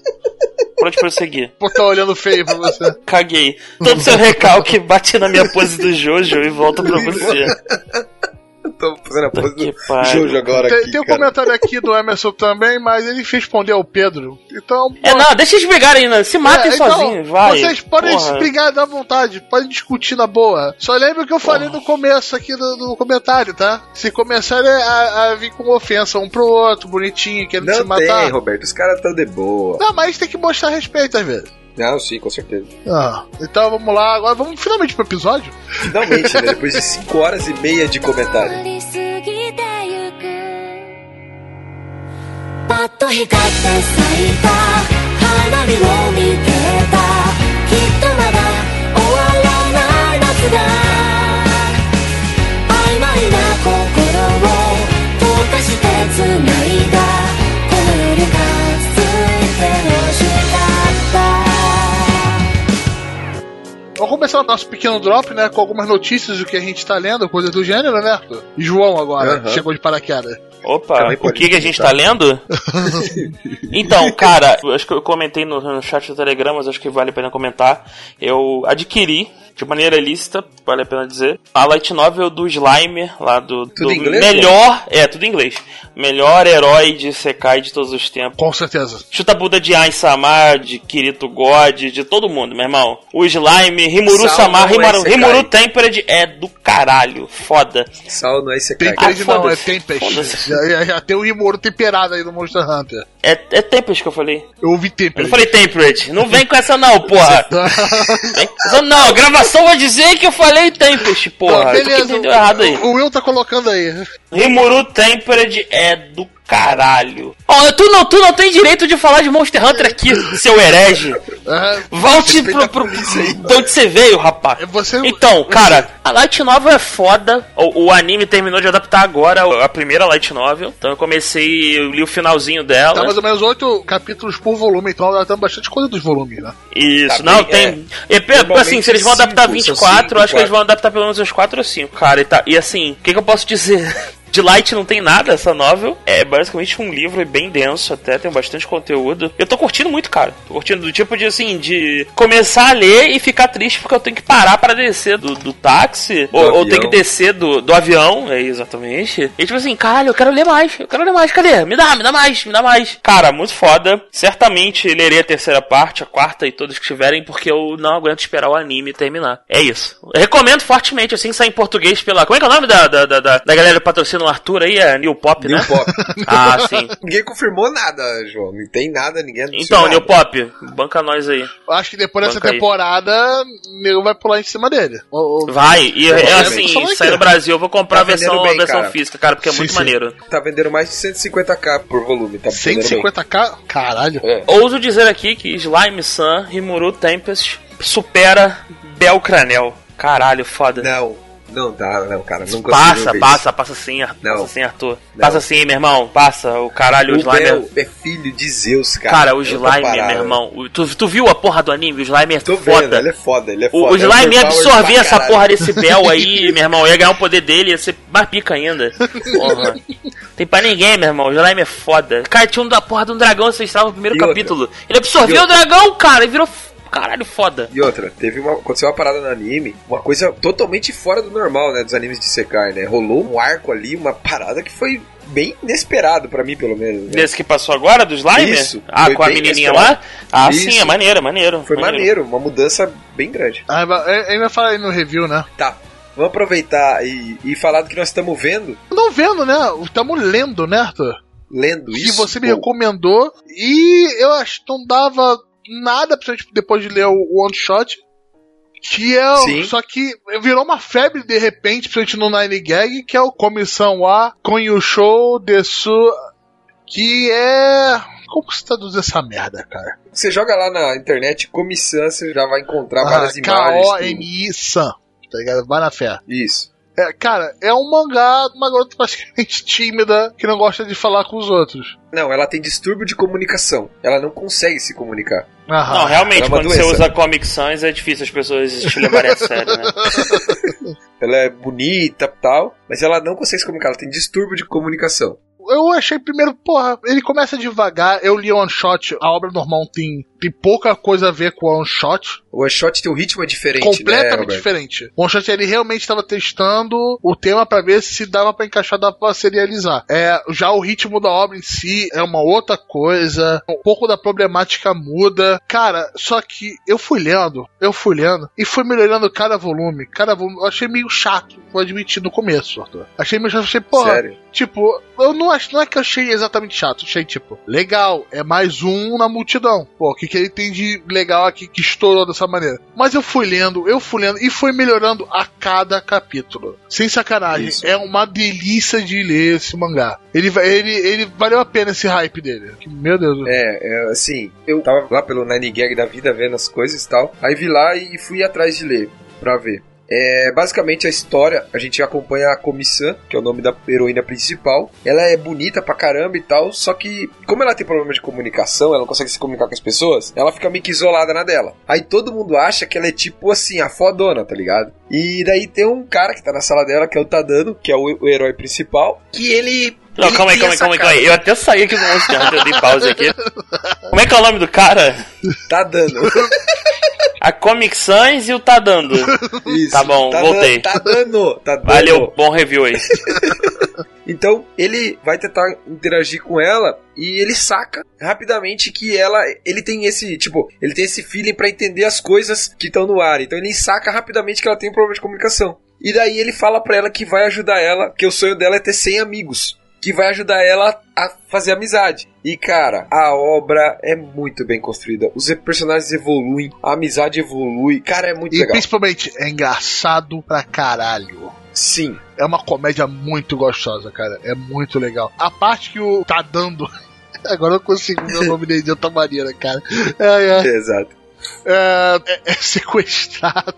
Pode prosseguir. Pô, tá olhando feio pra você. Caguei. Todo seu recalque bate na minha pose do Jojo e volta pra você. Tô fazendo a pose do. Jojo agora Tem, aqui, tem um cara. comentário aqui do Emerson também, mas ele respondeu ao Pedro. Então. É, pô, não, deixa eles brigarem, né? Se matem é, então, sozinhos, vai. Vocês podem Porra. se brigar da vontade, podem discutir na boa. Só lembra o que eu falei no começo aqui do, do comentário, tá? Se começarem a, a vir com ofensa um pro outro, bonitinho, querendo se Não matar. tem, Roberto. Os caras tão de boa. Não, mas tem que mostrar respeito às vezes. Não, sim, com certeza. Ah, então vamos lá, agora vamos finalmente pro episódio. Finalmente, né? Depois de 5 horas e meia de comentário. 通り過ぎてゆくパッと光って咲いた花火を見てたきっとまだ終わらない夏だ曖昧な心を溶かして繋い Vamos começar o nosso pequeno drop, né? Com algumas notícias do que a gente tá lendo, coisa do gênero, né? Arthur? E João agora, Aham. chegou de paraquedas. Opa, o que, que a gente tá lendo? então, cara, acho que eu comentei no, no chat do Telegram, mas acho que vale a pena comentar. Eu adquiri, de maneira lícita, vale a pena dizer, a light novel do Slime, lá do, Tudo do inglês, melhor, é, tudo em inglês, melhor herói de Sekai de todos os tempos. Com certeza. Chuta Buda de Ain-sama, de Kirito God, de todo mundo, meu irmão. O Slime, Rimuru Sal Sama, não é Rimuru, Sekai. Rimuru Tempered é do caralho. Foda. Sal não é Isekai. Tempest Ah, não, é. Tempest. Já, já- tem o Rimoro temperado aí no Monster Hunter. É, é Tempest que eu falei. Eu ouvi Eu Tempest. não falei Tempered. Não vem com essa não, porra. Vem com essa não, a gravação vai dizer que eu falei Tempest, porra. Que beleza. entendeu errado aí. O, o Will tá colocando aí. Rimuru Tempered é do caralho. Ó, tu não, tu não tem direito de falar de Monster Hunter aqui, seu herege. Ah, Volte pro, pro, aí. de onde você veio, rapaz. É você- Então, cara, a Light Novel é foda. O, o anime terminou de adaptar agora a primeira Light Novel. Então eu comecei, eu li o finalzinho dela. Tá mais ou menos oito capítulos por volume, então ela tem bastante coisa dos volumes, né? Isso, Tá não, bem, tem. Normalmente assim, se eles vão adaptar são 24, cinco, eu acho que eles quatro. vão adaptar pelo menos uns 4 ou 5, cara. E, tá, e assim, o que, que eu posso dizer? De Light não tem nada essa novel. É basicamente um livro bem denso, até tem bastante conteúdo. Eu tô curtindo muito, cara. Tô curtindo do tipo de assim, de começar a ler e ficar triste porque eu tenho que parar para descer do, do táxi. ou, ou avião. tenho que descer do, do avião, é exatamente. E tipo assim, caralho, eu quero ler mais, eu quero ler mais, cadê? Me dá, me dá mais, me dá mais. Cara, muito foda. Certamente lerei a terceira parte, a quarta e todas que tiverem, porque eu não aguento esperar o anime terminar. É isso. Eu recomendo fortemente, assim, sair em português pela. Como é que é o nome da, da, da, da, da galera que patrocina o Arthur aí? É New Pop, New né? Pop. Ah, sim. Ninguém confirmou nada, João. Não tem nada, ninguém anunciou Então, nada. New Pop, banca nós aí. Eu acho que depois dessa Banca temporada, o nego vai pular em cima dele. Ou- ou- Vai, e é assim, sair no Brasil, eu vou comprar Tá a versão, bem, versão cara. física, cara, porque é Sim, muito sim. maneiro. Tá vendendo mais de 150k por volume. Tá vendendo bem. 150k? Caralho. É. Ouso dizer aqui que Slime Sun Rimuru Tempest supera Belcranel. Caralho, foda. Não, não dá, não, cara. Não Passa, passa, passa sim, Ar- Não. passa sim, Arthur. Não. Passa sim, meu irmão. Passa, o caralho, o. O Slime. Bel é filho de Zeus, cara. Cara, o Outra Slime, meu irmão. o- Tu, tu viu a porra do anime? O Slime é Tô foda. vendo, ele é foda, ele é O, foda. o Slime ia É overpowered absorver pra essa caralho. porra desse Bel aí, meu irmão. Ia ganhar o poder dele, ia ser mais pica ainda. Porra. Tem pra ninguém, meu irmão. O Slime é foda. Cara, tinha um da porra de um dragão, vocês estavam no primeiro E outra? capítulo. Ele absorveu o outra? dragão, cara, e virou. Caralho, foda. E outra, teve uma. Aconteceu uma parada no anime, uma coisa totalmente fora do normal, né? Dos animes de Sekai, né? Rolou um arco ali, uma parada que foi bem inesperado pra mim, pelo menos. Né? Desse que passou agora, do Slime? Isso, Ah, com a menininha inesperado. lá? Ah, Isso. sim, é maneiro, maneiro. Foi maneiro, uma mudança bem grande. Ah, mas, é, Ainda fala aí no review, né? Tá. Vamos aproveitar e, e falar do que nós estamos vendo, Não vendo, né? Estamos lendo, né, Arthur? lendo que isso. você me pô, recomendou e eu acho que não dava nada, principalmente depois de ler o One Shot. Que é. Sim. Só que virou uma febre de repente, principalmente no Nine Gag, que é o Comissão A Konyusho Desu. Que é. Como se traduz essa merda, cara? Você joga lá na internet comissão, você já vai encontrar Ah, várias imagens. K-O-M-I-San. Tá ligado? Vai na fé. Isso. É, cara, é um mangá de uma garota praticamente tímida que não gosta de falar com os outros. Não, ela tem distúrbio de comunicação. Ela não consegue se comunicar. Aham. Não, realmente, é quando você doença. usa Comic Sans é difícil as pessoas te levarem a sério, né? Ela é bonita e tal, mas ela não consegue se comunicar. Ela tem distúrbio de comunicação. Eu achei primeiro, porra, ele começa devagar. Eu li One Shot, a obra normal tem, tem pouca coisa a ver com One Shot. O One Shot tem um ritmo diferente, né, completamente Roberto? diferente. O One Shot ele realmente estava testando o tema pra ver se dava pra encaixar, dava pra serializar. É, já o ritmo da obra em si é uma outra coisa. Um pouco da problemática muda. Cara, só que eu fui lendo, eu fui lendo e fui melhorando cada volume. Cada volume. Eu achei meio chato, vou admitir no começo, Arthur. Achei meio chato, achei, porra. Sério. Tipo, eu não acho, não é que eu achei exatamente chato, achei tipo, legal, é mais um na multidão. Pô, o que, que ele tem de legal aqui que estourou dessa maneira? Mas eu fui lendo, eu fui lendo e foi melhorando a cada capítulo. Sem sacanagem, Isso. é uma delícia de ler esse mangá. Ele, ele, ele valeu a pena esse hype dele. Meu Deus. É, é, assim, eu tava lá pelo Nine Gag da vida vendo as coisas e tal. Aí vi lá e fui atrás de ler pra ver. É, basicamente a história, a gente acompanha a Comissão, que é o nome da heroína principal. Ela é bonita pra caramba e tal, só que como ela tem problema de comunicação, ela não consegue se comunicar com as pessoas, ela fica meio que isolada na dela. Aí todo mundo acha que ela é tipo assim, a fodona, tá ligado? E daí tem um cara que tá na sala dela, que é o Tadano, que é o, o herói principal, que ele... Não, ele calma aí, calma aí, calma aí, calma aí. Eu até saí aqui do Monster Hunter, eu dei pausa aqui. Como é que é o nome do cara? Tadano. A Comic Sans e o Tá Dando. Isso. Tá bom, tá voltei. Tá dando, tá dando. Valeu, bom review aí. Então, ele vai tentar interagir com ela e ele saca rapidamente que ela, ele tem esse, tipo, ele tem esse feeling pra entender as coisas que estão no ar. Então ele saca rapidamente que ela tem um problema de comunicação. E daí ele fala pra ela que vai ajudar ela, que o sonho dela é ter 100 amigos, que vai ajudar ela a fazer amizade. E cara, a obra é muito bem construída. Os personagens evoluem, a amizade evolui. Cara, é muito E legal. principalmente, é engraçado pra caralho. Sim. É uma comédia muito gostosa, cara. É muito legal. A parte que o tá dando. Agora eu consigo ver o nome dele de outra maneira, cara. É, é, Exato. é, é- é sequestrado.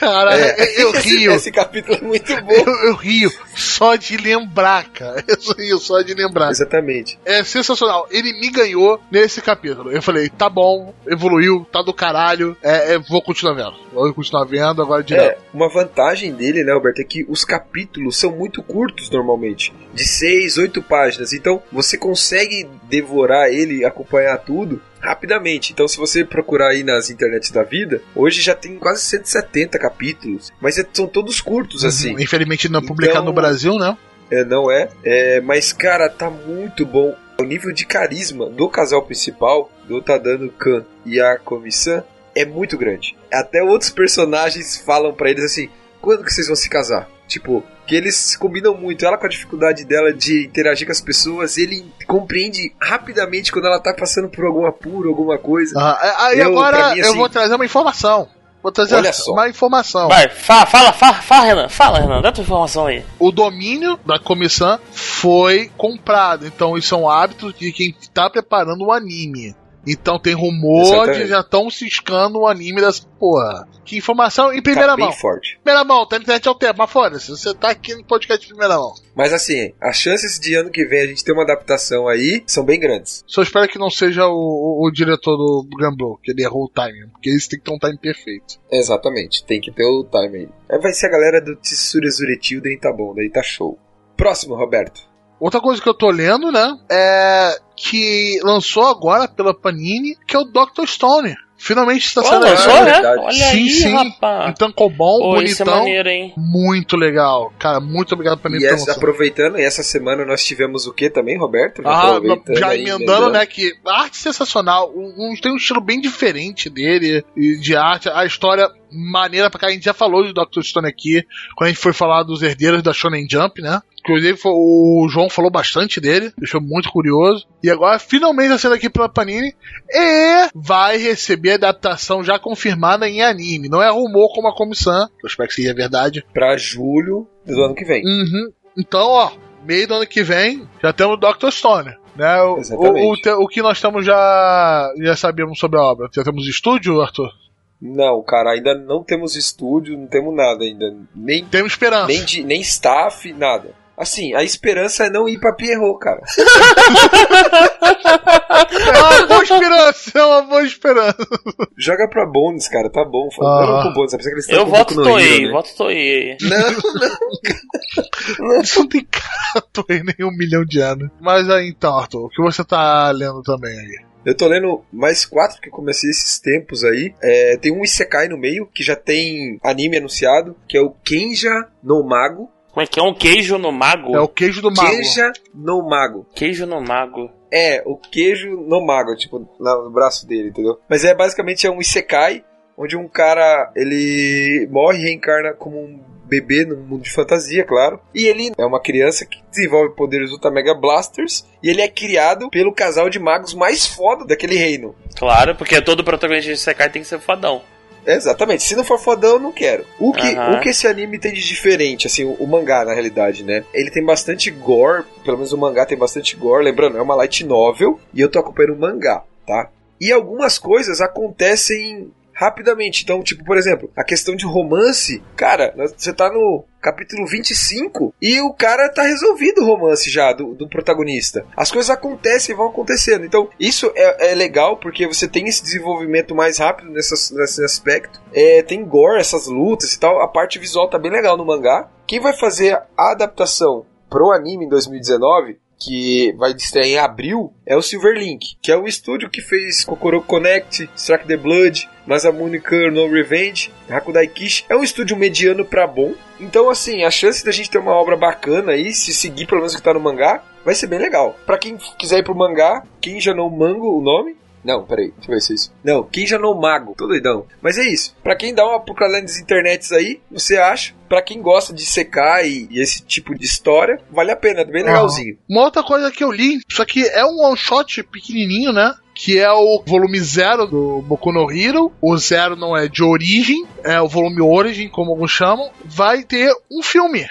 Cara, É, eu esse- rio. Esse capítulo é muito bom. Eu, eu rio só de lembrar, cara. Eu só de lembrar. Exatamente. É sensacional. Ele me ganhou nesse capítulo. Eu falei, tá bom, evoluiu, tá do caralho. É, é, vou continuar vendo. Vou continuar vendo agora direto. É, uma vantagem dele, né, Alberto, é que os capítulos são muito curtos normalmente. De 6, 8 páginas. Então você consegue devorar ele, acompanhar tudo rapidamente. Então se você procurar aí nas internets da vida, hoje já tem quase 170 capítulos. Mas é- são todos curtos, assim. Uhum. Infelizmente não é publicado Então- no Brasil, né? É, não é? é? Mas, cara, tá muito bom. O nível de carisma do casal principal, do Tadano Khan e a Comissão, é muito grande. Até outros personagens falam pra eles assim: quando que vocês vão se casar? Tipo, que eles combinam muito. Ela com a dificuldade dela de interagir com as pessoas, ele compreende rapidamente quando ela tá passando por algum apuro, alguma coisa. Ah, Aí Eu, agora mim, eu assim- vou trazer uma informação. Vou trazer Olha só. uma informação. Vai, fala, fala, fala, fala, Renan. Fala, Renan, dá tua informação aí. O domínio da comissão foi comprado. Então, isso são hábitos de quem está preparando o anime. Então tem rumor Exatamente. de já estão ciscando o anime das porra. Que informação em primeira tá mão. forte. Primeira mão, tá na internet ao tempo, mas foda-se, você tá aqui no podcast de primeira mão. Mas assim, as chances de ano que vem a gente ter uma adaptação aí são bem grandes. Só espero que não seja o, o- o diretor do Gamblow, que ele errou o timing, porque eles têm que ter um timing perfeito. Exatamente, tem que ter o time aí. Aí vai ser a galera do Tsura Zuretil, daí tá bom, daí tá show. Próximo, Roberto. Outra coisa que eu tô lendo, né, é que lançou agora pela Panini, que é o Dr. Stone. Finalmente está sendo lançou, é né? Olha Sim, aí, sim. rapaz. Tancobon, Pô, isso é bonitão. maneiro, hein? muito legal. Cara, muito obrigado pra E essa, aproveitando, e essa semana nós tivemos o que também, Roberto? Ah, Aproveitando já aí, emendando, né? Que arte sensacional. Um, um- tem um estilo bem diferente dele, e de arte. A história maneira pra cá. A gente já falou de Dr. Stone aqui, quando a gente foi falar dos herdeiros da Shonen Jump, né? Inclusive, o João falou bastante dele, deixou muito curioso. E agora, finalmente, tá sendo aqui pela Panini. E vai receber adaptação já confirmada em anime. Não é rumor como a comissão. Eu espero que seja verdade. Pra julho do ano que vem. Uhum. Então, ó, meio do ano que vem, já temos Dr. Stone. Né? O, o, o, o que nós estamos já, já sabíamos sobre a obra. Já temos estúdio, Arthur? Não, cara, ainda não temos estúdio, não temos nada ainda. Nem, Temos esperança. nem, de, nem staff, nada. Assim, a esperança é não ir pra Pierrot, cara. É uma boa esperança, é uma boa esperança. Joga pra Bones, cara, tá bom. Ah. Não pro Bones, apesar que eles estão Eu voto Toei, né? voto Toei. Isso não tem cara, tô aí nem um milhão de anos. Mas aí então, Arthur, o que você tá lendo também aí? Eu tô lendo mais quatro que eu comecei esses tempos aí. É, tem um Isekai no meio, que já tem anime anunciado, que é o Kenja no Mago. Como é que é? Um queijo no mago? É o queijo do mago. Kenja no Mago. Queijo no mago. É, o queijo no mago, tipo, no braço dele, entendeu? Mas é basicamente é um Isekai, onde um cara, ele morre e reencarna como um bebê num mundo de fantasia, claro. E ele é uma criança que desenvolve poderes Ultra Mega Blasters, e ele é criado pelo casal de magos mais foda daquele reino. Claro, porque todo protagonista de Sekai tem que ser fodão. Exatamente. Se não for fodão, eu não quero. O que, Aham. o que esse anime tem de diferente, assim, o, o mangá, na realidade, né? Ele tem bastante gore, pelo menos o mangá tem bastante gore. Lembrando, é uma light novel e eu tô acompanhando o mangá, tá? E algumas coisas acontecem rapidamente. Então, tipo, por exemplo, a questão de romance, cara, você tá no capítulo 25 e o cara tá resolvido o romance já do, do protagonista. As coisas acontecem e vão acontecendo. Então, isso é, é legal porque você tem esse desenvolvimento mais rápido nessas- nesse aspecto. É, tem gore, essas lutas e tal. A parte visual tá bem legal no mangá. Quem vai fazer a adaptação pro anime em 2019 que vai estrear em abril, é o Silverlink, que é o estúdio que fez Kokoro Connect, Strike the Blood, Masamune no Revenge, Hakudai Kishi. É um estúdio mediano pra bom. Então, assim, a chance da gente ter uma obra bacana aí, se seguir pelo menos o que tá no mangá, vai ser bem legal. Pra quem quiser ir pro mangá, quem já não mango o nome, não, peraí, deixa eu ver se é isso. Não, quem já não mago, tô doidão. Mas é isso. Pra quem dá uma procurada nas internets aí, você acha. Pra quem gosta de secar e, e esse tipo de história, vale a pena, é bem legalzinho. Uma outra coisa que eu li, isso aqui é um one shot pequenininho, né? Que é o volume zero do Boku no Hero. O zero não é de origem, é o volume Origin, como alguns chamam. Vai ter um filme.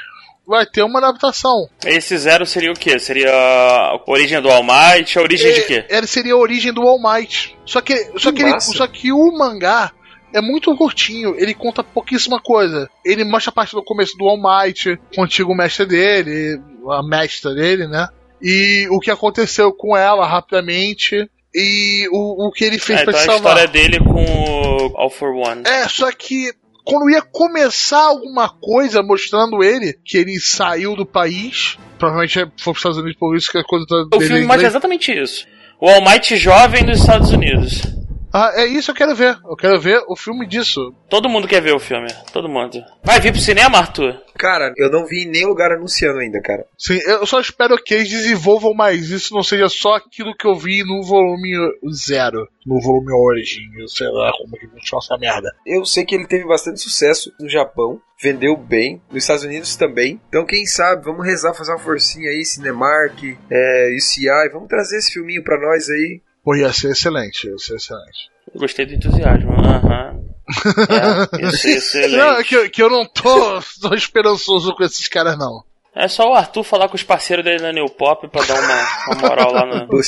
Vai ter uma adaptação. Esse zero seria o quê? Seria a origem do All Might? A origem de quê? É, Ele seria a origem do All Might. Só que, só que, ele- só que o mangá é muito curtinho, ele conta pouquíssima coisa. Ele mostra a parte do começo do All Might, com o antigo mestre dele, a mestra dele, né? E o que aconteceu com ela rapidamente. E o, o que ele fez É, pra então se a salvar. história dele com o All for One. É, só que quando ia começar alguma coisa mostrando ele, que ele saiu do país, provavelmente foi pros Estados Unidos por isso que a coisa tá O filme mostra exatamente isso. O All Might jovem dos Estados Unidos. Ah, é isso que eu quero ver. Eu quero ver o filme disso. Todo mundo quer ver o filme. Todo mundo. Vai vir pro cinema, Arthur? Cara, eu não vi em nenhum lugar anunciando ainda, cara. Sim, eu só espero que eles desenvolvam mais isso, não seja só aquilo que eu vi no volume zero, no volume Origin, eu sei lá como que funciona essa merda. Eu sei que ele teve bastante sucesso no Japão, vendeu bem, nos Estados Unidos também. Então, quem sabe, vamos rezar, fazer uma forcinha aí, Cinemark, é, UCI, vamos trazer esse filminho pra nós aí. Pô, ia ser excelente, ia ser excelente. Eu gostei do entusiasmo. Aham. É, isso é excelente. Não, é que, que eu não tô, tô esperançoso com esses caras, não. É só o Arthur falar com os parceiros dele na New Pop pra dar uma, uma moral lá no.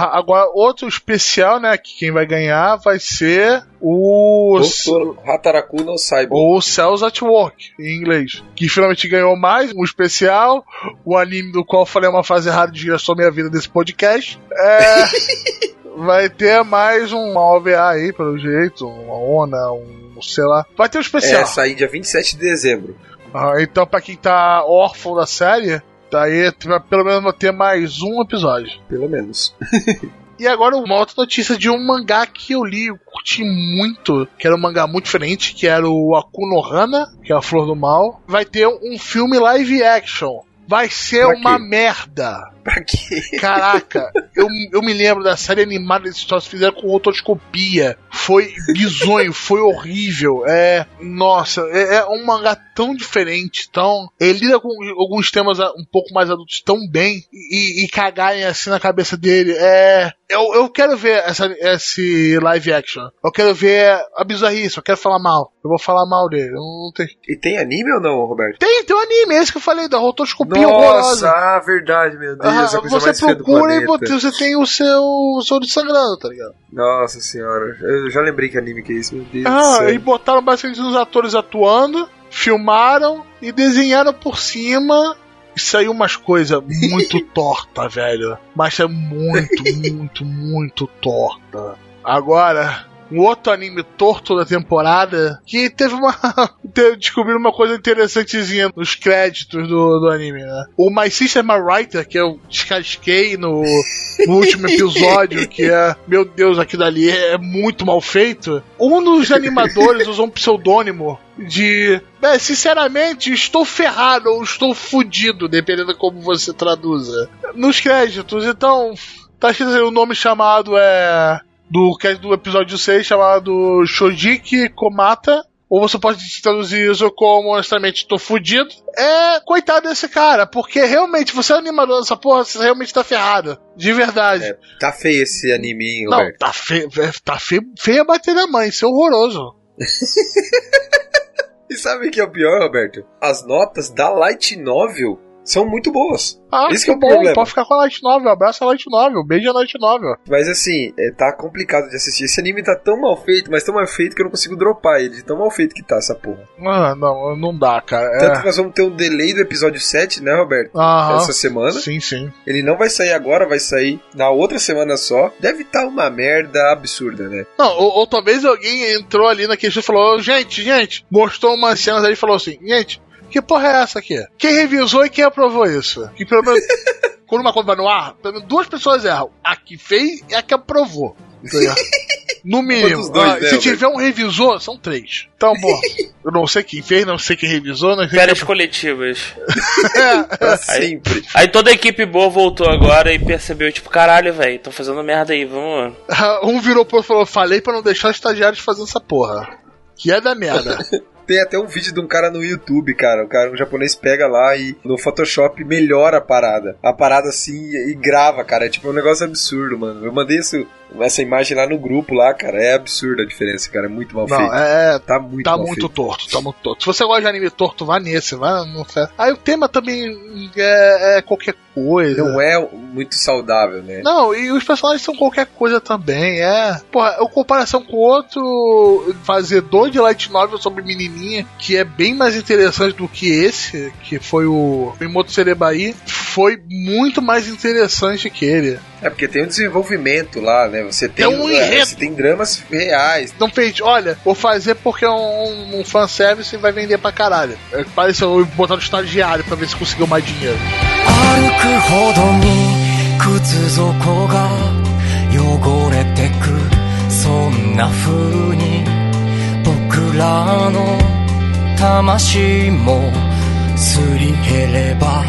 Ah, Agora, outro especial, né, que quem vai ganhar vai ser o... Doutor Hataraku no Saibo. Ou Cells at Work, em inglês. Que finalmente ganhou mais um especial. O anime do qual eu falei uma frase errada de a minha vida desse podcast. É. vai ter mais uma OVA aí, pelo jeito. Uma ONA, um. sei lá. Vai ter um especial. É, sair dia 27 de dezembro. Ah, então, pra quem tá órfão da série. Daí vai pelo menos ter mais um episódio. Pelo menos. E agora uma outra notícia de um mangá que eu li, eu curti muito, que era um mangá muito diferente, que era o Akuno Hana, que é a Flor do Mal. Vai ter um filme live action. Vai ser Pra uma quê? merda. Pra quê? Caraca, eu, eu me lembro da série animada desse troço, fizeram com rotoscopia. Foi bizonho, foi horrível. É. Nossa, é, é um mangá tão diferente, tão. Ele lida com alguns temas um pouco mais adultos tão bem e, e cagarem assim na cabeça dele. É. Eu, eu quero ver essa, esse live action. Eu quero ver a bizarrice, eu quero falar mal. Eu vou falar mal dele. Não tenho... E tem anime ou não, Roberto? Tem, tem um anime, é esse que eu falei, da rotoscopia horrorosa. Nossa, verdade, meu Deus. Ah, você procura e você tem o seu, o seu de sangrando, tá ligado? Nossa senhora, eu já lembrei que anime que é isso, meu Deus Ah, e botaram basicamente os atores atuando, filmaram e desenharam por cima. E saiu umas coisas muito torta, velho. Mas é muito, muito, muito torta. Agora, um outro anime torto da temporada que teve uma. descobriram uma coisa interessantezinha nos créditos do, do anime, né? O My Sister My Writer, que eu descasquei no, no último episódio, que é. Meu Deus, aquilo ali é muito mal feito. Um dos animadores usou um pseudônimo de. "Bem, sinceramente, estou ferrado ou estou fudido, dependendo de como você traduza. Nos créditos, então. Tá escrito aí o nome chamado é do, cast do episódio 6 chamado Shojiki Komata. Ou você pode traduzir isso como honestamente tô fudido. É, coitado desse cara, porque realmente, você é animador dessa porra, você realmente tá ferrado. De verdade. É, tá feio esse anime, hein, Não, Roberto? tá feio, tá feio, feio a bater na mãe, isso é horroroso. E sabe o que é o pior, Roberto? As notas da Light Novel são muito boas. Ah, Esse que é o bom, problema. pode ficar com a Light Novel, abraça a Light Novel, beijo a Light Novel. Mas assim, é, tá complicado de assistir. Esse anime tá tão mal feito, mas tão mal feito que eu não consigo dropar ele. Tão mal feito que tá essa porra. Ah, não, não dá, cara. Tanto que É. nós vamos ter um delay do episódio 7, né, Roberto? Aham. Essa semana. Sim, sim. Ele não vai sair agora, vai sair na outra semana só. Deve estar uma merda absurda, né? Não, ou, ou talvez alguém entrou ali na questão e falou: gente, gente, mostrou umas cenas aí e falou assim: gente, que porra é essa aqui? Quem revisou e quem aprovou isso? Que pelo menos, quando uma coisa vai no ar, pelo menos duas pessoas erram: a que fez e a que aprovou. Ligado? No mínimo. dois, Ah, né, se Alberto? tiver um revisor, são três. Então, bom, eu não sei quem fez, não sei quem revisou, não sei Férias quem. coletivas. É, Aí- sempre. Aí toda a equipe boa voltou agora e percebeu, tipo, caralho, velho, tão fazendo merda aí, vamos. um virou pro outro e falou: falei pra não deixar os estagiários fazendo essa porra. Que é da merda. Tem até um vídeo de um cara no YouTube, cara. O cara, um japonês pega lá e no Photoshop melhora a parada. A parada assim e, e grava, cara. É tipo um negócio absurdo, mano. Eu mandei isso, essa imagem lá no grupo lá, cara. É absurda a diferença, cara. É muito mal Não, feito. é, Tá muito tá muito feito. torto, tá muito torto. Se você gosta de anime torto, vá nesse, vá no Aí o tema também é, é qualquer coisa. Não é muito saudável, né? Não, e os personagens são qualquer coisa também, é. Porra, em comparação com outro, fazer dois de light novel sobre menininha, que é bem mais interessante do que esse, que foi o Mimoto Cerebai, foi muito mais interessante que ele. É porque tem um desenvolvimento lá, né? Você tem, É um é, enredo. você tem dramas reais. Não fez, olha, vou fazer porque é um, um fanservice e vai vender pra caralho. É, pareceu botar no estagiário pra ver se conseguiu mais dinheiro. 歩くほどに靴底が汚れてくそんな風に僕らの魂もすり減れば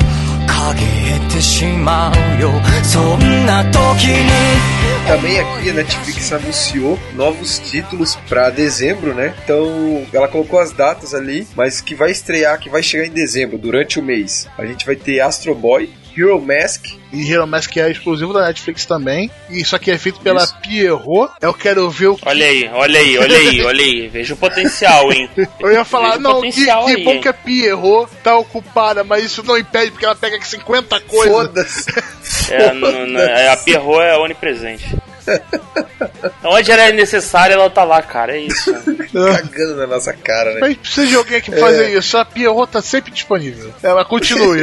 陰えてしまうよそんな時に Também aqui a Netflix anunciou novos títulos pra dezembro, né? Então ela colocou as datas ali, mas que vai estrear, que vai chegar em dezembro, durante o mês. A gente vai ter Astro Boy, Hero Mask, E Hero Mask é exclusivo da Netflix também. E isso aqui é feito pela Isso. Pierrot. Eu quero ver o que. Olha aí, olha aí, olha aí, olha aí. Veja o potencial, hein? Eu ia falar, Vejo não, que, que aí, bom hein? que a Pierrot tá ocupada, mas isso não impede porque ela pega aqui 50 coisas. foda-se. É, não- a Pierrot é onipresente. Onde ela é necessária, ela tá lá, cara. É isso. Cagando na nossa cara, né? Mas precisa de alguém que fazer isso. A Pierrot tá sempre disponível. Ela continue.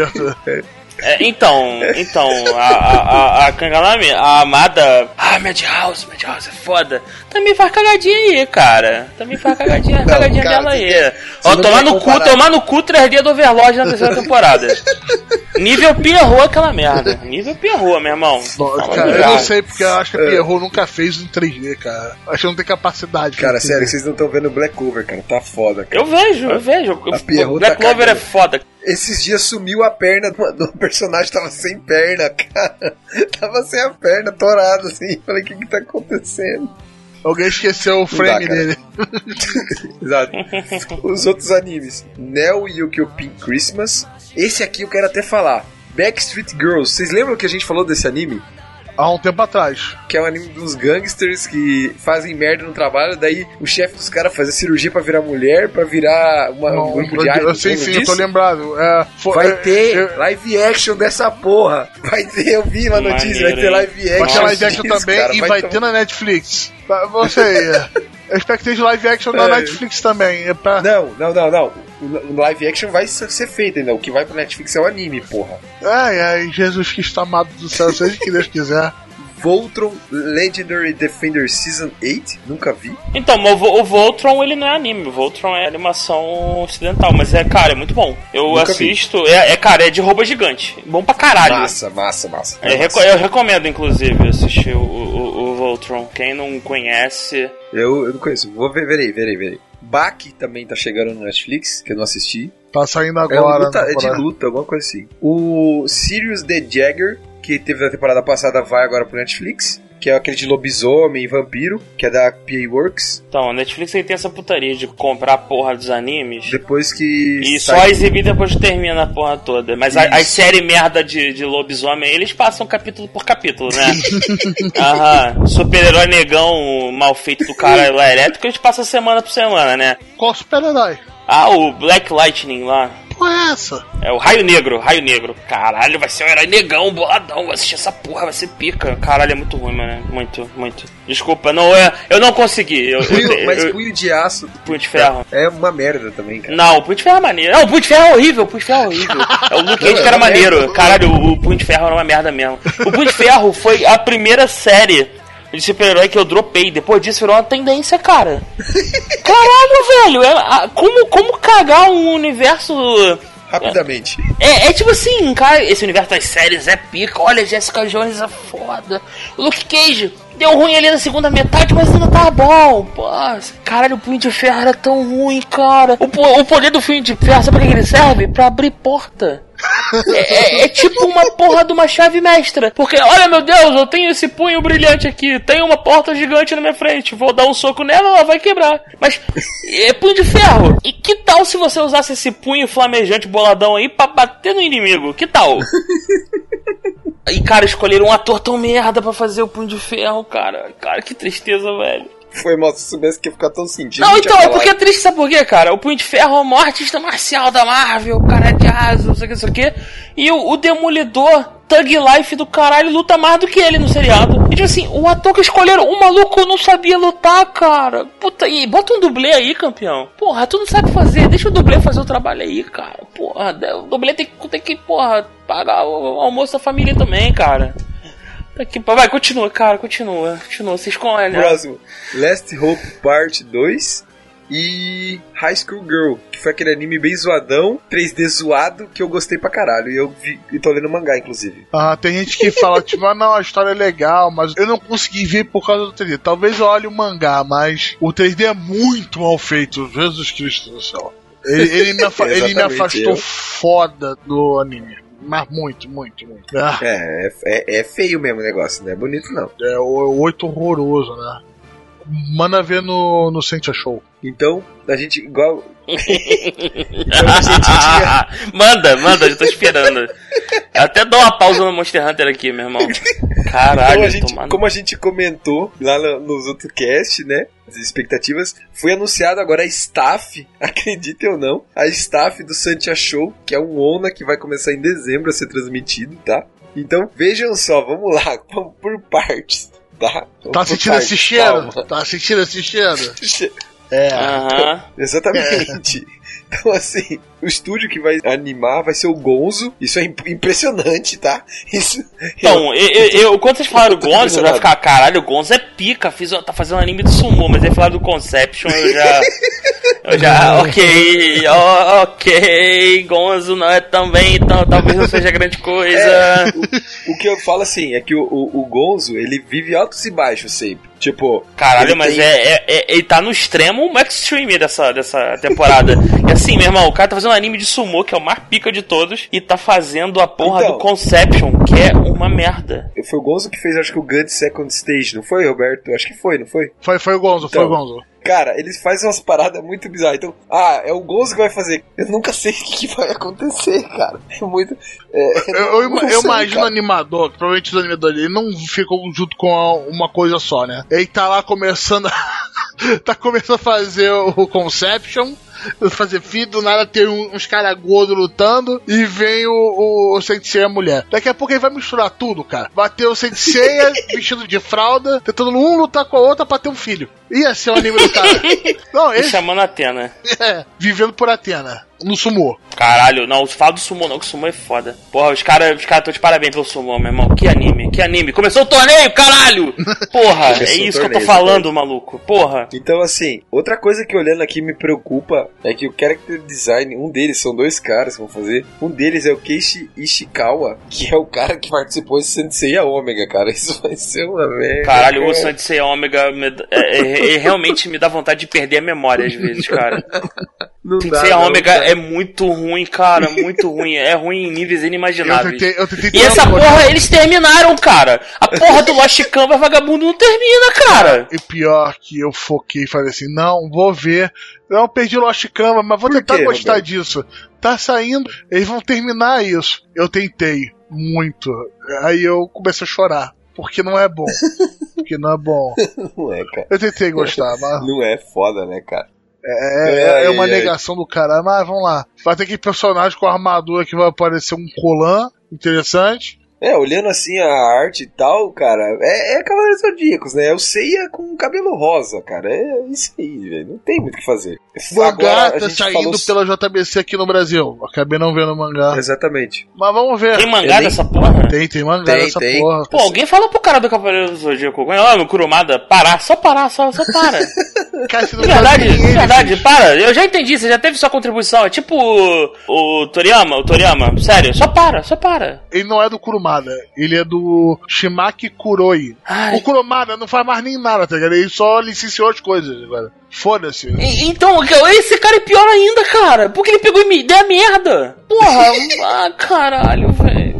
É, então, então, a, a, a, a Kanganami, a amada. Ah, Madhouse, Madhouse é foda. Também faz cagadinha aí, cara. Também faz cagadinha, Não, cagadinha cara, dela aí. Ó, tomar no cu, tomar no cu 3D do Overlord na terceira temporada. Nível Pierrot aquela merda. Nível Pierrot, meu irmão. Cara, eu não sei porque eu acho que a Pierrot nunca fez em 3D, cara. Acho que não tem capacidade. Cara, sério, vocês não estão vendo Black Cover, cara. Tá foda, cara. Eu vejo, eu vejo. A Pierrot O Black tá Clover é foda. Esses dias sumiu a perna do, do personagem, tava sem perna, cara. Tava sem a perna, torado assim. Falei, o que que tá acontecendo? Alguém esqueceu o frame dá, dele. Exato. Os outros animes. Neo Yokopin Christmas. Esse aqui eu quero até falar. Backstreet Girls. Vocês lembram que a gente falou desse anime? Há um tempo atrás. Que é um anime dos gangsters que fazem merda no trabalho, daí o chefe dos caras faz a cirurgia pra virar mulher, pra virar uma, um Não, grupo de eu, idols. sim, sim, eu tô lembrado. É, foi- Vai é, ter eu- live action dessa porra. Vai ter, eu vi na notícia, vai ter live action. Vai ter live action disso, também cara, e vai tomar- ter na Netflix. Você aí. Eu espero que tenha live action na É. Netflix também. É pra... Não, não, não, não. O live action vai ser feito ainda. O que vai pro Netflix é o anime, porra. Ai, ai, Jesus Cristo amado do céu, seja o que Deus quiser. Voltron Legendary Defender Season 8, nunca vi. Então, mas o, o Voltron ele não é anime, o Voltron é animação ocidental, mas é, cara, é muito bom. Eu Nunca assisto, é, é, cara, é de roupa gigante. Bom pra caralho. Massa, massa, massa. Eu, reco- eu recomendo, inclusive, assistir o, o, o Voltron. Quem não conhece. Eu, eu não conheço. Vou ver, verei, verei, verei. Baki também tá chegando no Netflix, que eu não assisti. Tá saindo É, agora. luta- é de luta, alguma coisa assim. O Sirius the Jagger, que teve na temporada passada, vai agora pro Netflix. Que é aquele de lobisomem e vampiro, que é da PA Works. Então, a Netflix aí tem essa putaria de comprar a porra dos animes. Depois que. E sai- só exibir depois que termina a porra toda. Mas a, Isso. as séries merda de, de lobisomem, eles passam capítulo por capítulo, né? Aham. Super-herói negão mal feito do cara lá elétrico, eles passam semana por semana, né? Qual super-herói? Ah, o Black Lightning lá. Qual é essa? É o Raio Negro, Raio Negro. Caralho, vai ser um herói negão, boladão. Vou assistir essa porra, vai ser pica. Caralho, é muito ruim, mano. Muito, muito. Desculpa, não é. Eu não consegui. Eu, eu, Punho- mas eu- punho de aço. Punho de ferro. É uma merda também, cara. Não, o Punho de Ferro é maneiro. Não, o Punho de Ferro é horrível, o Punho de Ferro é horrível. É o Luke Cage que era maneiro. Caralho, o, o Punho de Ferro era uma merda mesmo. O Punho de Ferro foi a primeira série de super-herói que eu dropei. Depois disso virou uma tendência, cara. Caralho, velho. é- a- como, como cagar um universo... Rapidamente. É, é tipo assim, cara, esse universo das séries é pica. Olha, Jessica Jones é foda. O Luke Cage deu ruim ali na segunda metade, mas ainda tá bom. Pô, caralho, o Punho de Ferro era tão ruim, cara. O, o poder do Punho de Ferro, sabe pra que ele serve? Pra abrir porta. É, é- é tipo uma porra de uma chave mestra. Porque, olha meu Deus, eu tenho esse punho brilhante aqui. Tem uma porta gigante na minha frente. Vou dar um soco nela, ela vai quebrar. Mas é punho de ferro. E que tal se você usasse esse punho flamejante boladão aí pra bater no inimigo? Que tal? E, cara, escolheram um ator tão merda pra fazer o punho de ferro, cara. Cara, que tristeza, velho. Foi mal, se soubesse que ia ficar tão sentido. Não, então, é porque é triste, sabe por quê, cara? O Punho de Ferro é o maior artista marcial da Marvel, o cara é de asa, não sei o que, não sei o que. E o, o Demolidor, Thug Life do caralho, luta mais do que ele no seriado. E tipo assim, o ator que escolheram, o maluco não sabia lutar, cara. Puta, e bota um dublê aí, campeão. Porra, tu não sabe fazer, deixa o dublê fazer o trabalho aí, cara. Porra, o dublê tem, que- tem que, porra, pagar o almoço da família também, cara. Aqui, vai, continua, cara, continua, continua, vocês escolhem, né? Próximo. Last Hope Part 2 e High School Girl, que foi aquele anime bem zoadão, 3D zoado, que eu gostei pra caralho. E eu vi, e tô lendo mangá, inclusive. Ah, tem gente que fala, tipo, ah, não, a história é legal, mas eu não consegui ver por causa do 3D. Talvez eu olhe o mangá, mas o 3D é muito mal feito, Jesus Cristo do céu. Ele, ele me, afa- ele me afastou eu. foda do anime. Mas muito, muito, muito. Ah, É, é, é feio mesmo o negócio, não é bonito não. é o 8 horroroso, né? Manda ver no, no Sentia Show. Então, a gente, igual. Então manda, manda, eu tô esperando. Até dou uma pausa no Monster Hunter aqui, meu irmão. Caralho, Então a gente, tomando- como a gente comentou lá no- nos outros cast, né? As expectativas, foi anunciado agora a staff, acreditem ou não, a staff do Santia Show, que é um ONA que vai começar em dezembro a ser transmitido, tá? Então vejam só, vamos lá, vamos por partes, tá? Tá sentindo esse cheiro? calma. Tá sentindo esse cheiro? É. Aham. Exatamente. Então, assim, o estúdio que vai animar vai ser o Gonzo. Isso é imp- impressionante, tá? Isso. Então, eu, eu, eu- quando vocês falaram Eu Gonzo, eu impressionado. ficar, caralho, o Gonzo é pica, fiz, tá fazendo anime de sumo, mas aí falaram do Conception, eu já. Eu já, ok, ok, Gonzo não é também, então talvez não seja grande coisa. É, o, o que eu falo assim é que o, o, o Gonzo, ele vive altos e baixos sempre. Tipo, Caralho, ele mas tem- é, é- é- ele tá no extremo extreme dessa, dessa temporada. E assim, meu irmão, o cara tá fazendo anime de sumo, que é o mais pica de todos, e tá fazendo a porra Então. do Conception, que é uma merda. Foi o Gonzo que fez, acho que o Good Second Stage, não foi, Roberto? Acho que foi, não foi? Foi, foi o Gonzo, foi o Então. Gonzo. Cara, eles fazem umas paradas muito bizarras. Então, ah, é o Gonzo que vai fazer. Eu nunca sei o que vai acontecer, cara. É muito. é, Eu, eu, eu sei, imagino o animador, que provavelmente os animadores ele não ficam junto com uma coisa só, né? Ele tá lá começando a, tá começando a fazer o Conception, fazer filho, do nada tem uns caras gordos lutando e vem o, o, o Sensei a mulher. Daqui a pouco ele vai misturar tudo, cara. Vai ter o Sensei vestido de fralda, tentando um lutar com a outra pra ter um filho. Ia ser o anime do cara. Não, ele chamando a Atena. é, vivendo por Atena, no sumô. Caralho, não, fala do sumo não, que o sumo é foda. Porra, os caras os cara estão de parabéns pelo sumo, meu irmão. Que anime, que anime. Começou o torneio, caralho! Porra, é o isso que eu tô torneio, falando, maluco. Porra. Então, assim, outra coisa que olhando aqui me preocupa é que o character design, um deles, são dois caras que vão fazer. Um deles é o Keishi Ishikawa, que é o cara que participou de Sensei a Ômega, cara. Isso vai ser uma merda. Caralho, o cara. Sensei Ômega me dá- é, é- é- realmente me dá vontade de perder a memória às vezes, cara. Não dá, Sensei não, Ômega cara. é muito ruim, cara, muito ruim. É ruim em níveis Eu inimagináveis. tentei, eu tentei E essa porra, eles terminaram, cara. A porra do Lost Canvas vagabundo não termina, cara. E pior que eu foquei e falei assim: não, vou ver. Não, perdi Lost Canvas, mas vou Por tentar quê, gostar Roberto? disso. Tá saindo, eles vão terminar isso. Eu tentei muito. Aí eu comecei a chorar. Porque não é bom. Porque não é bom. Não é, cara. Eu tentei gostar, mas Não é foda, né, cara? é, é- Ai, é uma negação do cara. Mas vamos lá. Vai ter aquele personagem com armadura que vai aparecer um colan interessante. É, olhando assim a arte e tal, cara, é, é Cavaleiros Zodíacos, né? É o Seiya com cabelo rosa, cara. É isso aí, velho. Não tem muito o que fazer. O mangá Agora, tá saindo falou- pela JBC aqui no Brasil. Acabei não vendo o mangá. Exatamente. Mas vamos ver. Tem mangá Eu nem- dessa porra? Tem, tem mangá Tem, dessa tem. porra. Pô, alguém fala pro cara do Cavaleiro do Zodíaco. Ó, meu Kurumada, parar, só parar, só, só para. Cara, De verdade, de ele verdade, fez. para. Eu já entendi, você já teve sua contribuição. É tipo o, o Toriyama, o Toriyama. Sério, só para, só para. Ele não é do Kurumada, ele é do Shimaki Kuroi. Ai. O Kurumada não faz mais nem nada, tá ligado? Ele só licenciou as coisas agora. Foda-se. Então, esse cara é pior ainda, cara. Porque ele pegou e me deu a merda. Porra, ah, caralho, velho.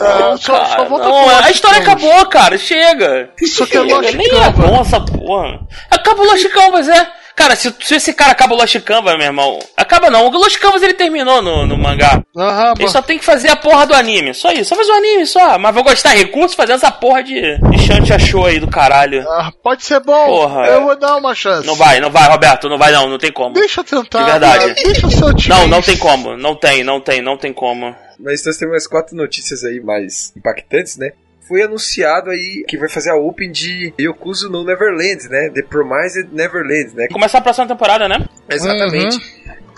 Ah, só- só volta não, a história acabou, cara. Chega. Isso aqui é Chega, Nem é bom essa porra. Acaba o Lost Canvas, é. Cara, se, se esse cara acaba o Lost Canvas, meu irmão. Acaba não. O Lost Canvas ele terminou no, no mangá. Aham, Ele só tem que fazer a porra do anime. Só isso. Só fazer o anime, só. Mas vou gastar recursos fazendo essa porra de, de Shanti achou aí do caralho. ah, pode ser bom. Porra, eu é. vou dar uma chance. Não vai, não vai, Roberto. Não vai não. Não tem como. Deixa eu tentar. De verdade. cara. Deixa o seu time. Não, não tem como. Não tem, não tem, não tem como. Mas nós temos mais quatro notícias aí mais impactantes, né? Foi anunciado aí que vai fazer a Open de Yokuzu no Neverland, né? The Promised Neverland, né? Começar a próxima temporada, né? Exatamente.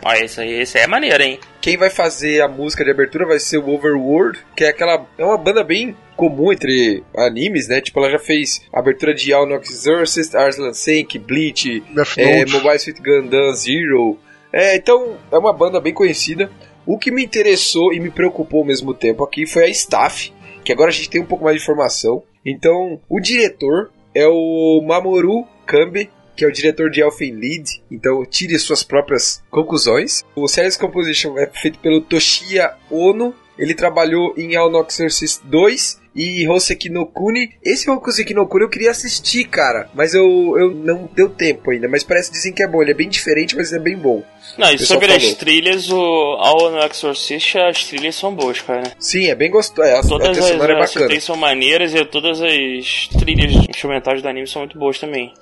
Ó, esse aí, esse aí é maneiro, hein? Quem vai fazer a música de abertura vai ser o Overworld, que é aquela. É uma banda bem comum entre animes, né? Tipo, ela já fez abertura de All Nox Exorcist, Arslan Senki, Bleach, é. Mobile Suit Gundam Zero. É, então, é uma banda bem conhecida. O que me interessou e me preocupou ao mesmo tempo aqui foi a staff, que agora a gente tem um pouco mais de informação. Então, o diretor é o Mamoru Kambe, que é o diretor de Elfen Lied, então tire suas próprias conclusões. O Series Composition é feito pelo Toshiya Ono, ele trabalhou em All No Exorcist 2 e Hoseki no Kuni. Esse Hoseki no Kuni eu queria assistir, cara, mas eu, eu não deu tempo ainda, mas parece dizem que é bom, ele é bem diferente, mas é bem bom. Não, e sobre as falou. trilhas, o All no Exorcist, as trilhas são boas, cara. Sim, é bem gostoso, é, a, a Todas trilha as, é as são maneiras e todas as trilhas instrumentais do anime são muito boas também.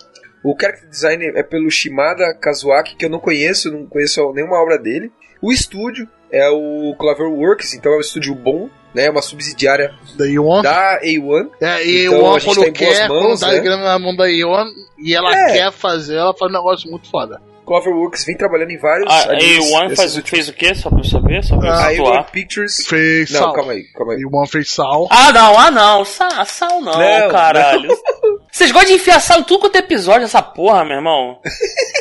O character design é pelo Shimada Kazuaki, que eu não conheço, não conheço nenhuma obra dele. O estúdio é o Cloverworks, então é um estúdio bom, né? Uma subsidiária Da Ion. da A1. É, e Então, o a Ion gente quando tá em boas quer, mãos, quando dá né? grana na mão da Ion e ela É. quer fazer, ela faz um negócio muito foda. Cloverworks vem trabalhando em vários A animes A1 desses faz, últimos- fez o quê? Só pra eu saber? Só pra eu A situar. A1 Pictures... Fez Não, sal. calma aí, calma aí. E o One fez sal. Ah, não, ah, não. Sal, sal não, Não, caralho. Vocês gostam de enfiar sal em tudo quanto é episódio, essa porra, meu irmão?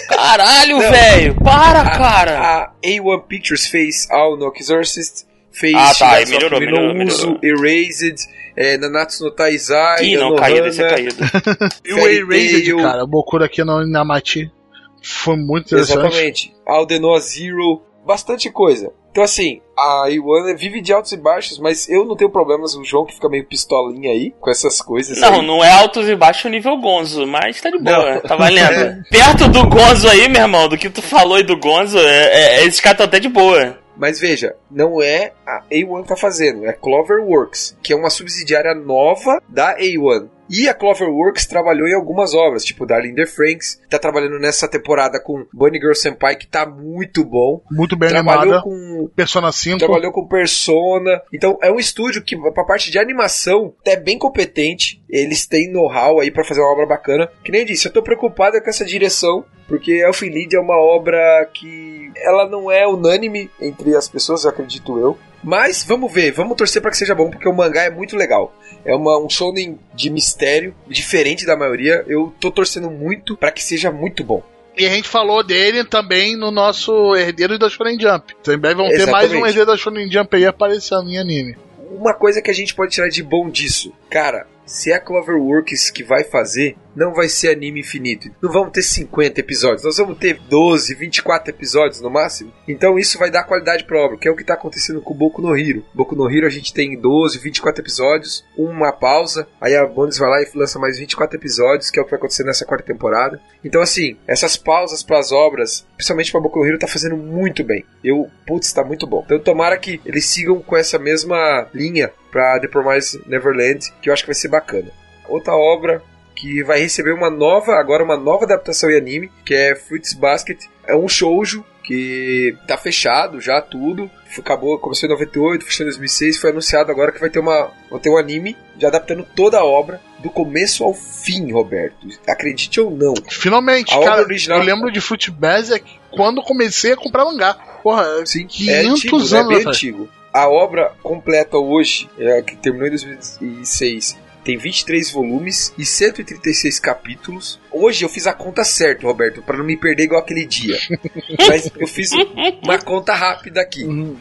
Caralho, velho. Para, cara. A A1 Pictures fez All no Exorcist, fez Ah, tá, aí melhorou, melhorou, Uso, Erased, é, Nanatsu no Taizai, Ih, não, Anohana, caído, esse é caído. E o Erased, cara, o Bokura aqui no Inamati. Foi muito interessante. Exatamente. Aldenoa Zero, bastante coisa. Então assim, a A1 vive de altos e baixos, mas eu não tenho problemas, o João que fica meio pistolinha aí com essas coisas Não, aí. não é altos e baixos nível Gonzo, mas tá de boa, Não. tá valendo. Perto do Gonzo aí, meu irmão, do que tu falou aí do Gonzo, é, é, esses caras estão até de boa. Mas veja, não é a A1 que tá fazendo, é Cloverworks, que é uma subsidiária nova da A1. E a Cloverworks trabalhou em algumas obras, tipo Darling the Franks, tá trabalhando nessa temporada com Bunny Girl Senpai, que tá muito bom. Muito bem trabalhou animada. com Persona 5. trabalhou com Persona. Então é um estúdio que, pra parte de animação, é bem competente. Eles têm know-how aí pra fazer uma obra bacana. Que nem eu disse, eu tô preocupado com essa direção, porque Elfen Lied é uma obra que ela não é unânime entre as pessoas, eu acredito eu. Mas vamos ver, vamos torcer pra que seja bom, porque o mangá é muito legal. É uma, um shonen de mistério, diferente da maioria. Eu tô torcendo muito pra que seja muito bom. E a gente falou dele também no nosso Herdeiro da Shonen Jump. Breve vão ter mais um Exatamente. Herdeiro da Shonen Jump aí aparecendo em anime. Uma coisa que a gente pode tirar de bom disso, cara, se é a Cloverworks que vai fazer, não vai ser anime infinito. Não vamos ter 50 episódios, nós vamos ter 12, 24 episódios no máximo. Então isso vai dar qualidade pra obra, que é o que tá acontecendo com o Boku no Hero. Boku no Hero a gente tem 12, 24 episódios, uma pausa, aí a Bonus vai lá e lança mais 24 episódios, que é o que vai acontecer nessa quarta temporada. Então assim, essas pausas pras obras, principalmente pra Boku no Hero, tá fazendo muito bem. Eu, putz, tá muito bom. Então tomara que eles sigam com essa mesma linha pra The Promised Neverland, que eu acho que vai ser bacana. Outra obra que vai receber uma nova, agora uma nova adaptação em anime, que é Fruits Basket. É um shoujo que tá fechado já tudo. Acabou, começou em 98, fechou em 2006, foi anunciado agora que vai ter uma vai ter um anime já adaptando toda a obra do começo ao fim, Roberto. Acredite ou não. Finalmente, A cara, original- eu lembro de Fruit Basic quando comecei a comprar mangá. Porra, Sim, 500 é antigo, né? anos bem atrás. antigo. A obra completa hoje, é, que terminou em 2006, tem 23 volumes e 136 capítulos. Hoje eu fiz a conta certa, Roberto, para não me perder igual aquele dia. Mas eu fiz uma conta rápida aqui. Uhum.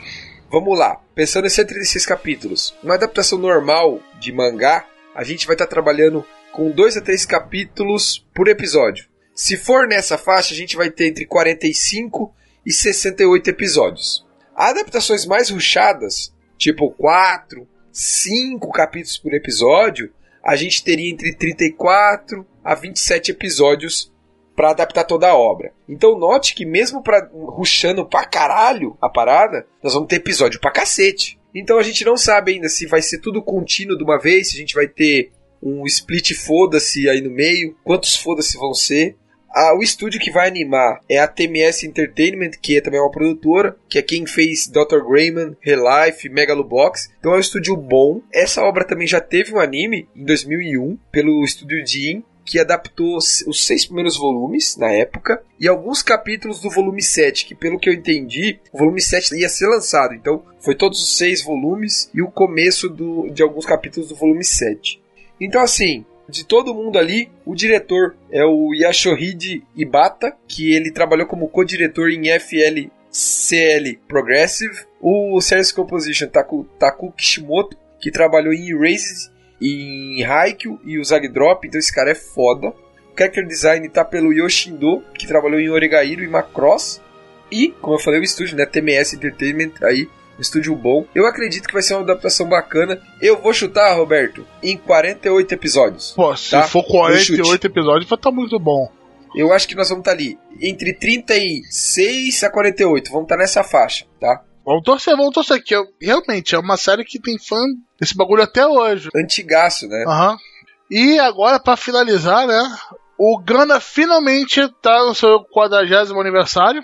Vamos lá. Pensando em 136 capítulos, uma adaptação normal de mangá, a gente vai estar trabalhando com 2 a 3 capítulos por episódio. Se for nessa faixa, a gente vai ter entre 45 e 68 episódios. Adaptações mais ruchadas, tipo 4, 5 capítulos por episódio, a gente teria entre 34 a 27 episódios para adaptar toda a obra. Então note que mesmo para ruxando pra caralho a parada, nós vamos ter episódio pra cacete. Então a gente não sabe ainda se vai ser tudo contínuo de uma vez, se a gente vai ter um split foda-se aí no meio, quantos foda-se vão ser. Ah, o estúdio que vai animar é a TMS Entertainment, que é também uma produtora, que é quem fez Dr. Grayman, Relife, Megalobox. Então é um estúdio bom. Essa obra também já teve um anime em 2001 pelo estúdio Jin, que adaptou os os seis primeiros volumes na época e alguns capítulos do volume 7, que pelo que eu entendi, o volume 7 ia ser lançado. Então foi todos os seis volumes e o começo do, de alguns capítulos do volume 7. Então assim, de todo mundo ali, o diretor é o Yashohide Ibata, que ele trabalhou como co-diretor em FLCL Progressive. O Series Composition Taku, Taku Kishimoto, que trabalhou em Erased, em Haikyuu e o Zag Drop, então esse cara é foda. O character design tá pelo Yoshindo, que trabalhou em Oregairo e Macross. E, como eu falei, o estúdio, né, TMS Entertainment aí, estúdio bom. Eu acredito que vai ser uma adaptação bacana. Eu vou chutar, Roberto, em 48 episódios. Pô, se Tá? for No chute. 48 episódios, vai estar muito bom. Eu acho que nós vamos estar ali entre 36 a 48. Vamos estar nessa faixa, tá? Vamos torcer, vamos torcer, que realmente é uma série que tem fã desse bagulho até hoje. Antigaço, né? Aham. E agora, pra finalizar, né? O Gana finalmente tá no seu 40 aniversário.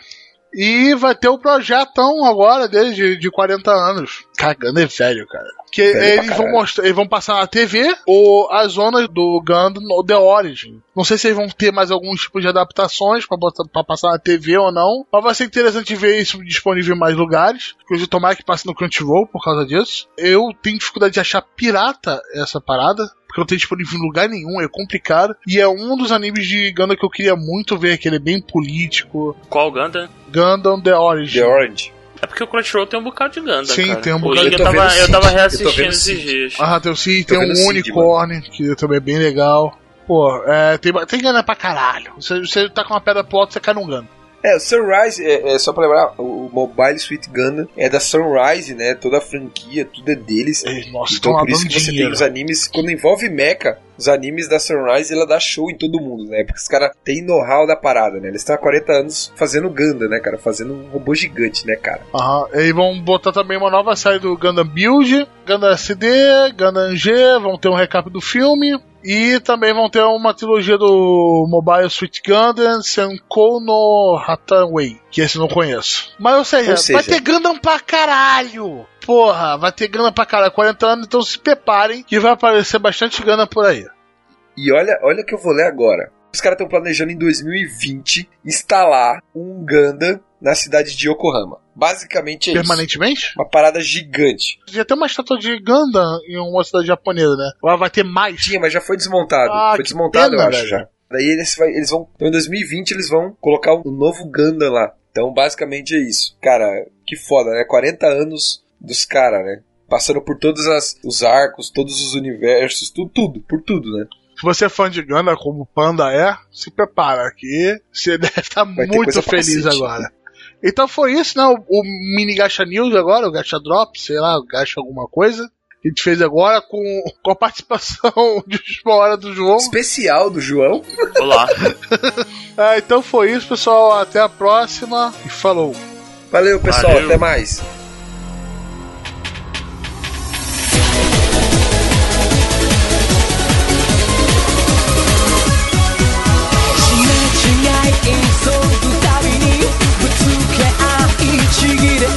E vai ter o projetão agora dele de, de 40 anos. Cagando é velho, cara. Que Velho eles vão mostrar, eles vão passar na TV ou as zonas do Gundam no The Origin. Não sei se eles vão ter mais algum tipo de adaptações pra passar na TV ou não. Mas vai ser interessante ver isso disponível em mais lugares. Inclusive, tomara que passe no Crunchyroll por causa disso. Eu tenho dificuldade de achar pirata essa parada. Porque não tem disponível em lugar nenhum, é complicado. E é um dos animes de Gundam que eu queria muito ver, que ele é bem político. Qual Ganda? Gundam The Origin. The Orange. É porque o Crunchyroll tem um bocado de Ganda, Sim, cara. tem um bocado. Eu eu tava, eu tava Eu reassistindo vendo esses dias. Ah, tem o tem um Cid, unicórnio, que também é bem legal. Pô, é, tem, tem Gundam pra caralho. Você, você tá com uma pedra pro alto, você cai num Gundam. É, o Sunrise, é, é só pra lembrar, o, Mobile Suit Gundam é da Sunrise, né? Toda a franquia, tudo é deles. Ei, Nossa, então por isso que você tem dinheiro. os animes, quando envolve mecha, os animes da Sunrise, ela dá show em todo mundo, né? Porque os caras têm know-how da parada, né? Eles estão há 40 anos fazendo Gundam, né, cara? Fazendo um robô gigante, né, cara? Aham, eles vão botar também uma nova série do Gundam Build, Gundam SD, Gundam G, vão ter um recap do filme. E também vão ter uma trilogia do Mobile Suit Gundam Senkou no Hathaway, que esse eu não conheço. Mas ou seja, Ou seja- vai ter Gundam pra caralho! Porra, vai ter Gundam pra caralho. 40 anos, então se preparem que vai aparecer bastante Gundam por aí. E olha, olha o que eu vou ler agora. Os caras estão planejando em 2020 instalar um Gundam na cidade de Yokohama. Basicamente é isso. Permanentemente? Uma parada gigante. Já tem uma estátua de Gundam em uma cidade japonesa, né? Lá vai ter mais. Tinha, mas já foi desmontado. Ah, foi desmontado, pena, eu acho já. Daí eles, vai- eles vão. Então em 2020 eles vão colocar um novo Gundam lá. Então basicamente é isso. Cara, que foda, né? 40 anos dos caras, né? Passando por todos as, os arcos, todos os universos, tudo, tudo, por tudo, né? Se você é fã de Gundam, como o Panda é, se prepara que você deve estar ter muito feliz agora. Então foi isso, né? O, o mini Gacha News agora, o Gacha Drop, sei lá, o Gacha alguma coisa. Que a gente fez agora com, com a participação de última hora do João. Especial do João. Olá. É, então foi isso, pessoal. Até a próxima e falou. Valeu, pessoal. Valeu. Até mais. 違 미치기를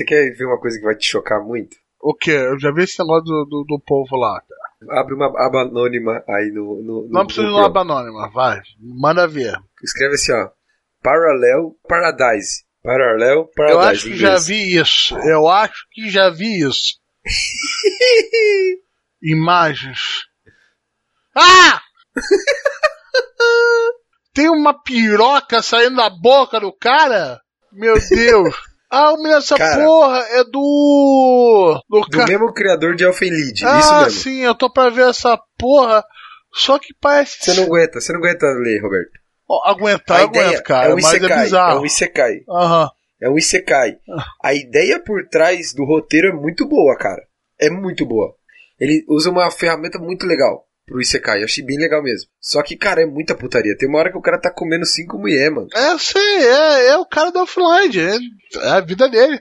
você quer ver uma coisa que vai te chocar muito? O quê? Eu já vi esse negócio do, do, do povo lá. Abre uma aba anônima aí no. no, no Não precisa de uma aba anônima, vai. Manda ver. Escreve assim, ó. Parallel Paradise. Parallel Paradise. Eu acho que já vi isso. Eu acho que já vi isso. Imagens. Ah! Tem uma piroca saindo da boca do cara? Meu Deus. Ah, essa Cara. porra é do. Do, Do ca- mesmo criador de Elfen. Isso Ah, mesmo. sim, eu tô pra ver essa porra. Só que parece. Você não aguenta, você não aguenta ler, Roberto. Ó, aguentar, aguento, cara. é um é Isekai. É bizarro. um Isekai. Aham. É um Isekai. A ideia por trás do roteiro é muito boa, cara. É muito boa. Ele usa uma ferramenta muito legal pro Isekai. Eu achei bem legal mesmo. Só que, cara, é muita putaria. Tem uma hora que o cara tá comendo cinco mulheres, mano. É, eu sei, é, é o cara do offline. É, é a vida dele.